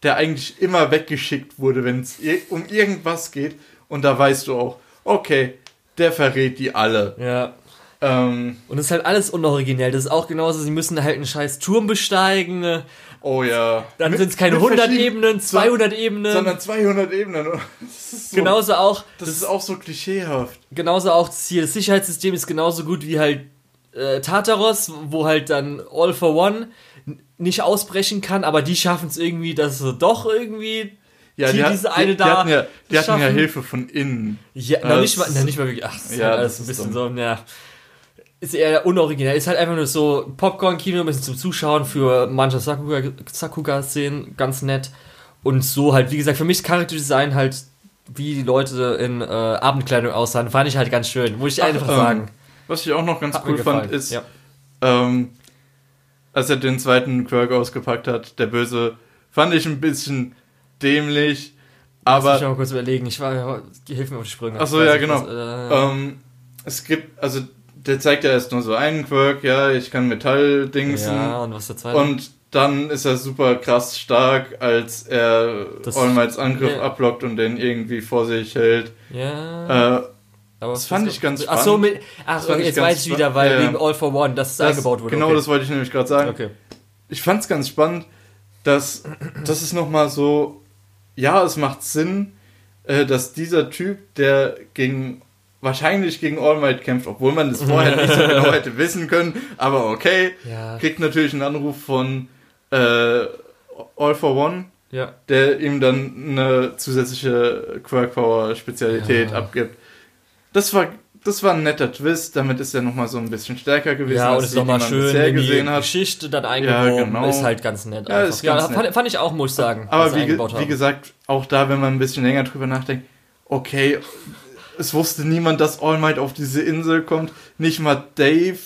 der eigentlich immer weggeschickt wurde, wenn es ir um irgendwas geht. Und da weißt du auch, okay, der verrät die alle. ja. Ähm, Und es ist halt alles unoriginell. Das ist auch genauso, sie müssen halt einen scheiß Turm besteigen. Oh ja. Dann sind es keine mit 100 verschiedenen- Ebenen, 200 Ebenen. Sondern 200 Ebenen. <laughs> Das ist so, genauso auch, Das ist auch so klischeehaft. genauso auch das hier, das Sicherheitssystem ist genauso gut wie halt äh, Tartaros, wo halt dann All for One nicht ausbrechen kann, aber die schaffen es irgendwie, dass sie doch irgendwie Ja, die, hat- diese eine die, da Die hatten ja, die hatten ja. Hilfe von innen. Ja, noch nicht das mal, na, nicht mal wirklich. Ach, das ist Ja, halt alles das ein ist bisschen so, ja. Ist eher unoriginell. Ist halt einfach nur so Popcorn-Kino, ein bisschen zum Zuschauen für manche Sakuga- Sakuga-Szenen, ganz nett. Und so halt, wie gesagt, für mich Charakterdesign halt, wie die Leute in äh, Abendkleidung aussahen, fand ich halt ganz schön. Muss ich Ach, einfach ähm, sagen. Was ich auch noch ganz Hat cool fand, ist, ja. ähm, als er den zweiten Quirk ausgepackt hat, der Böse, fand ich ein bisschen dämlich. Lass mich Aber mal kurz überlegen. Ich war, hilf mir auf die Sprünge. Ach so, Ich weiß ja, genau. was, äh, ähm, es gibt, also der zeigt ja erst nur so einen Quirk, ja, ich kann Metalldingsen. ja, und was der zweite? Und dann ist er super krass stark, als er Das- All Mights Angriff ja. ablockt und den irgendwie vor sich hält. ja. Äh, aber das fand ich ganz Ach so, spannend. mit, ach, Das okay, jetzt weiß ich wieder, weil ja, wegen All for One, dass es das, eingebaut wurde. Genau, okay. das wollte ich nämlich gerade sagen. Okay. Ich fand es ganz spannend, dass das ist nochmal so, ja, es macht Sinn, äh, dass dieser Typ, der gegen wahrscheinlich gegen All Might kämpft, obwohl man das <laughs> vorher nicht so genau hätte wissen können, aber okay, Ja. kriegt natürlich einen Anruf von äh, All for One, Ja. der ihm dann eine zusätzliche Quirk Power Spezialität Ja. abgibt. Das war das war ein netter Twist, damit ist er nochmal so ein bisschen stärker gewesen, Ja, und als ist die, nochmal die man schön, bisher wenn die gesehen hat. Geschichte dann eingewoben genau. ist halt ganz nett. Ja, ist ja ganz nett. fand ich auch, muss ich sagen. Aber wie, ge eingebaut wie gesagt, auch da, wenn man ein bisschen länger drüber nachdenkt, okay, es wusste niemand, dass All Might auf diese Insel kommt, nicht mal Dave.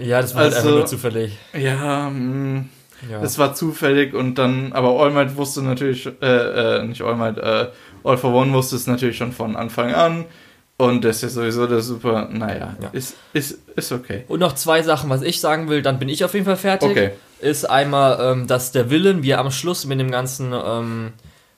Ja, das war halt also- einfach nur zufällig. Ja, mh, Ja. es war zufällig und dann, aber All Might wusste natürlich, äh, äh, nicht All Might, äh, All for One wusste es natürlich schon von Anfang an. Und das ist ja sowieso der super, naja, Ja. ist, ist, ist okay. Und noch zwei Sachen, was ich sagen will, dann bin ich auf jeden Fall fertig. Okay. Ist einmal, ähm, dass der Villain, wie er am Schluss mit dem ganzen ähm,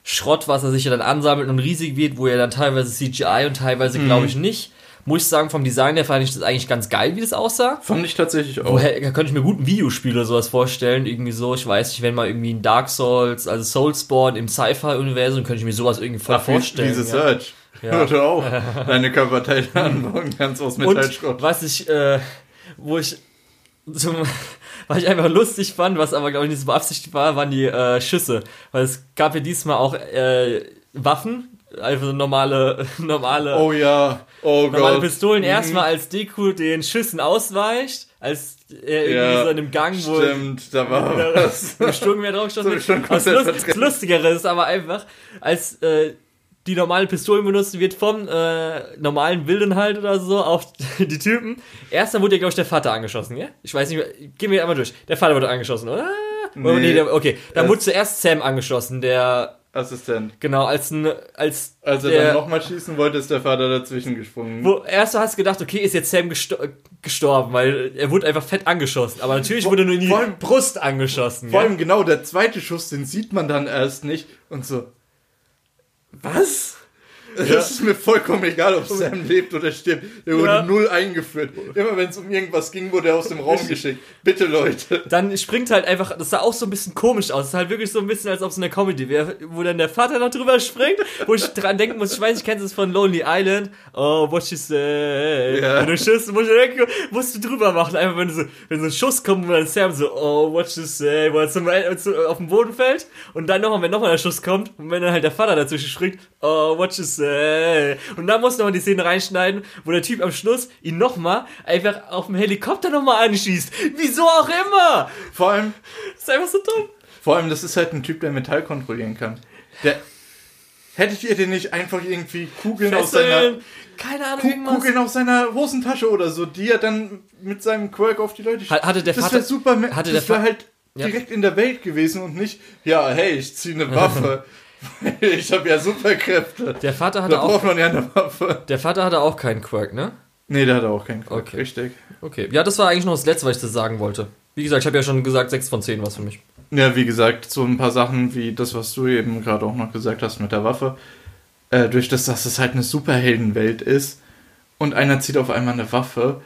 Schrott, was er sich ja dann ansammelt und riesig wird, wo er dann teilweise CGI und teilweise Mhm. glaube ich nicht. Muss ich sagen, vom Design her fand ich das eigentlich ganz geil, wie das aussah. Fand ich tatsächlich auch. Woher da könnte ich mir gut ein Videospiel oder sowas vorstellen, irgendwie so, ich weiß nicht, wenn mal irgendwie ein Dark Souls, also Soulspawn im Sci-Fi-Universum, könnte ich mir sowas irgendwie voll Ach, vorstellen. Diese ja. Search. Ja. <laughs> Oder auch <laughs> deine Körperteile anbauen kannst aus Metallschrott. Und was ich, äh, wo ich zum, was ich einfach lustig fand, was aber glaube ich nicht so beabsichtigt war, waren die äh, Schüsse. Weil es gab ja diesmal auch äh, Waffen, also normale, <laughs> normale, Oh ja, oh normale Gott. Pistolen. Mhm. Erstmal als Deku den Schüssen ausweicht, als er irgendwie Ja, so in einem Gang, wo Stimmt, da war <laughs> was. hab wird. ich schon Das, komplett Lust, das. Lustigere ist aber einfach, als äh, die normalen Pistolen benutzt wird vom äh, normalen Wilden halt oder so auf <laughs> die Typen. Erst dann wurde ja, glaube ich, der Vater angeschossen, ja? Ich weiß nicht mehr, gehen wir einmal durch. Der Vater wurde angeschossen, oder? Nee. nee der, okay. Dann wurde zuerst Sam angeschossen, der Assistent. Genau, als ein, als Als er der, dann nochmal schießen wollte, ist der Vater dazwischen gesprungen. wo erst hast du gedacht, okay, ist jetzt Sam gesto gestorben, weil er wurde einfach fett angeschossen. Aber natürlich wurde nur in die allem- Brust angeschossen. Vor allem genau der zweite Schuss, den sieht man dann erst nicht und so. Was? Es ist mir vollkommen egal, ob Sam lebt oder stirbt. Der wurde Ja. null eingeführt. Immer wenn es um irgendwas ging, wurde er aus dem Raum geschickt. Bitte, Leute. Dann springt halt einfach, das sah auch so ein bisschen komisch aus. Das ist halt wirklich so ein bisschen, als ob es eine Comedy wäre, wo dann der Vater noch drüber springt, wo ich dran denken muss, ich weiß, ich kenne es von Lonely Island. Oh, what you say? Ja. Wenn du schießt, musst du, denken, musst du drüber machen. Einfach, wenn, so, wenn so ein Schuss kommt, wo dann Sam so, oh, what you say? Wo er zum, auf den Boden fällt. Und dann nochmal, wenn nochmal der Schuss kommt, und wenn dann halt der Vater dazwischen springt, oh, what you say? Und dann musst du nochmal die Szene reinschneiden, wo der Typ am Schluss ihn nochmal einfach auf dem Helikopter nochmal anschießt. Wieso auch immer? Vor allem, Das ist einfach so dumm. vor allem, das ist halt ein Typ, der Metall kontrollieren kann. Der. Hättet ihr den nicht einfach irgendwie Kugeln aus seiner. Fesseln, Ahnung, Ku-. Kugeln aus seiner Hosentasche oder so, die er dann mit seinem Quirk auf die Leute schießt. Hat- hatte der das Vater- wäre super, hatte das wäre halt Ja. direkt in der Welt gewesen und nicht, ja, hey, ich ziehe eine Waffe. <laughs> <laughs> ich habe ja Superkräfte. Der Vater Da hatte auch, braucht man ja eine Waffe. der Vater hatte auch keinen Quirk, ne? Nee, der hat auch keinen Quirk, Okay. richtig. Okay. Ja, das war eigentlich noch das Letzte, was ich das sagen wollte. Wie gesagt, ich habe ja schon gesagt, 6 von 10 war für mich. Ja, wie gesagt, so ein paar Sachen wie das, was du eben gerade auch noch gesagt hast mit der Waffe. Äh, durch das, dass es halt eine Superheldenwelt ist und einer zieht auf einmal eine Waffe,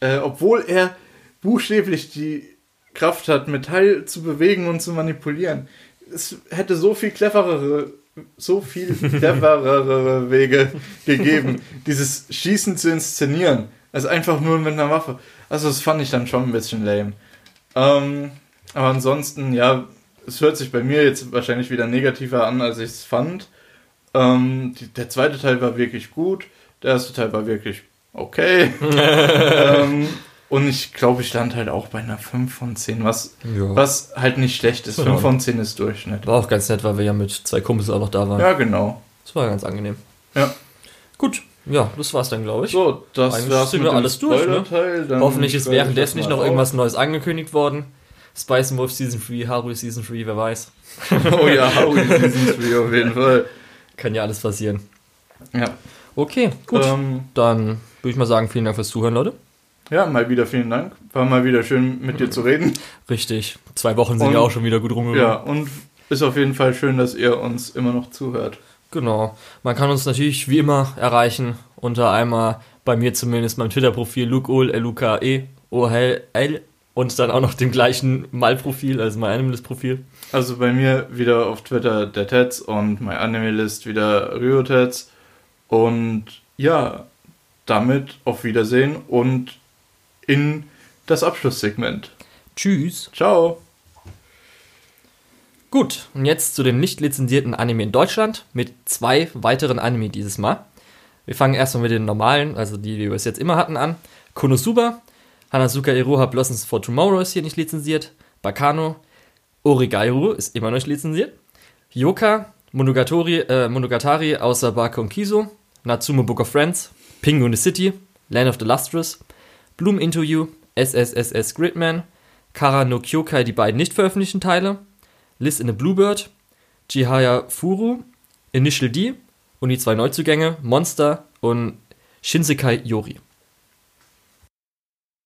äh, obwohl er buchstäblich die Kraft hat, Metall zu bewegen und zu manipulieren. Es hätte so viel cleverere, so viel <laughs> cleverere Wege gegeben, dieses Schießen zu inszenieren, als einfach nur mit einer Waffe. Also das fand ich dann schon ein bisschen lame. Ähm, aber ansonsten, ja, es hört sich bei mir jetzt wahrscheinlich wieder negativer an, als ich es fand. Ähm, die, der zweite Teil war wirklich gut, der erste Teil war wirklich okay. <laughs> ähm, und ich glaube, ich stand halt auch bei einer 5 von 10, was, Ja. was halt nicht schlecht ist. Ja. 5 von 10 ist Durchschnitt. War auch ganz nett, weil wir ja mit zwei Kumpels auch noch da waren. Ja, genau. Das war ganz angenehm. Ja. Gut. Ja, das war's dann, glaube ich. So, das Eigentlich war's sind wir alles durch, ne? Hoffentlich ist währenddessen nicht noch mal irgendwas Neues angekündigt worden. Spice and Wolf Season 3, Haru Season 3, wer weiß. auf. <laughs> Oh ja, Howie Season 3 auf jeden Fall. Kann ja alles passieren. Ja. Okay, gut. Ähm, Dann würde ich mal sagen, vielen Dank fürs Zuhören, Leute. Ja, mal wieder vielen Dank. War mal wieder schön mit dir zu reden. Richtig. Zwei Wochen sind Und- ja auch schon wieder gut rumgegangen. Ja, und ist auf jeden Fall schön, dass ihr uns immer noch zuhört. Genau. Man kann uns natürlich wie immer erreichen unter einmal bei mir zumindest meinem Twitter-Profil lukeol, L-U-K-E, O-L-L und dann auch noch dem gleichen Mal-Profil, also mein Animalist-Profil. Also bei mir wieder auf Twitter der Tets und mein Anime-List wieder Ryotets. Und ja, damit auf Wiedersehen und in das Abschlusssegment. Tschüss. Ciao. Gut, und jetzt zu dem nicht lizenzierten Anime in Deutschland mit zwei weiteren Anime dieses Mal. Wir fangen erstmal mit den normalen, also die, die wir bis jetzt immer hatten, an. Konosuba, Hanazuka Iroha Blossoms for Tomorrow ist hier nicht lizenziert. Bakano, Origairu ist immer noch nicht lizenziert. Yoka, Monogatari, äh, Monogatari außer Bako und Kiso, Natsume Book of Friends, Pingu in the City, Land of the Lustrous, Bloom You, SSSS Gridman, Kara no Kyokai, die beiden nicht veröffentlichten Teile, Liz in a Bluebird, Chihaya Furu, Initial D und die zwei Neuzugänge, Monster und Shinsekai Yori.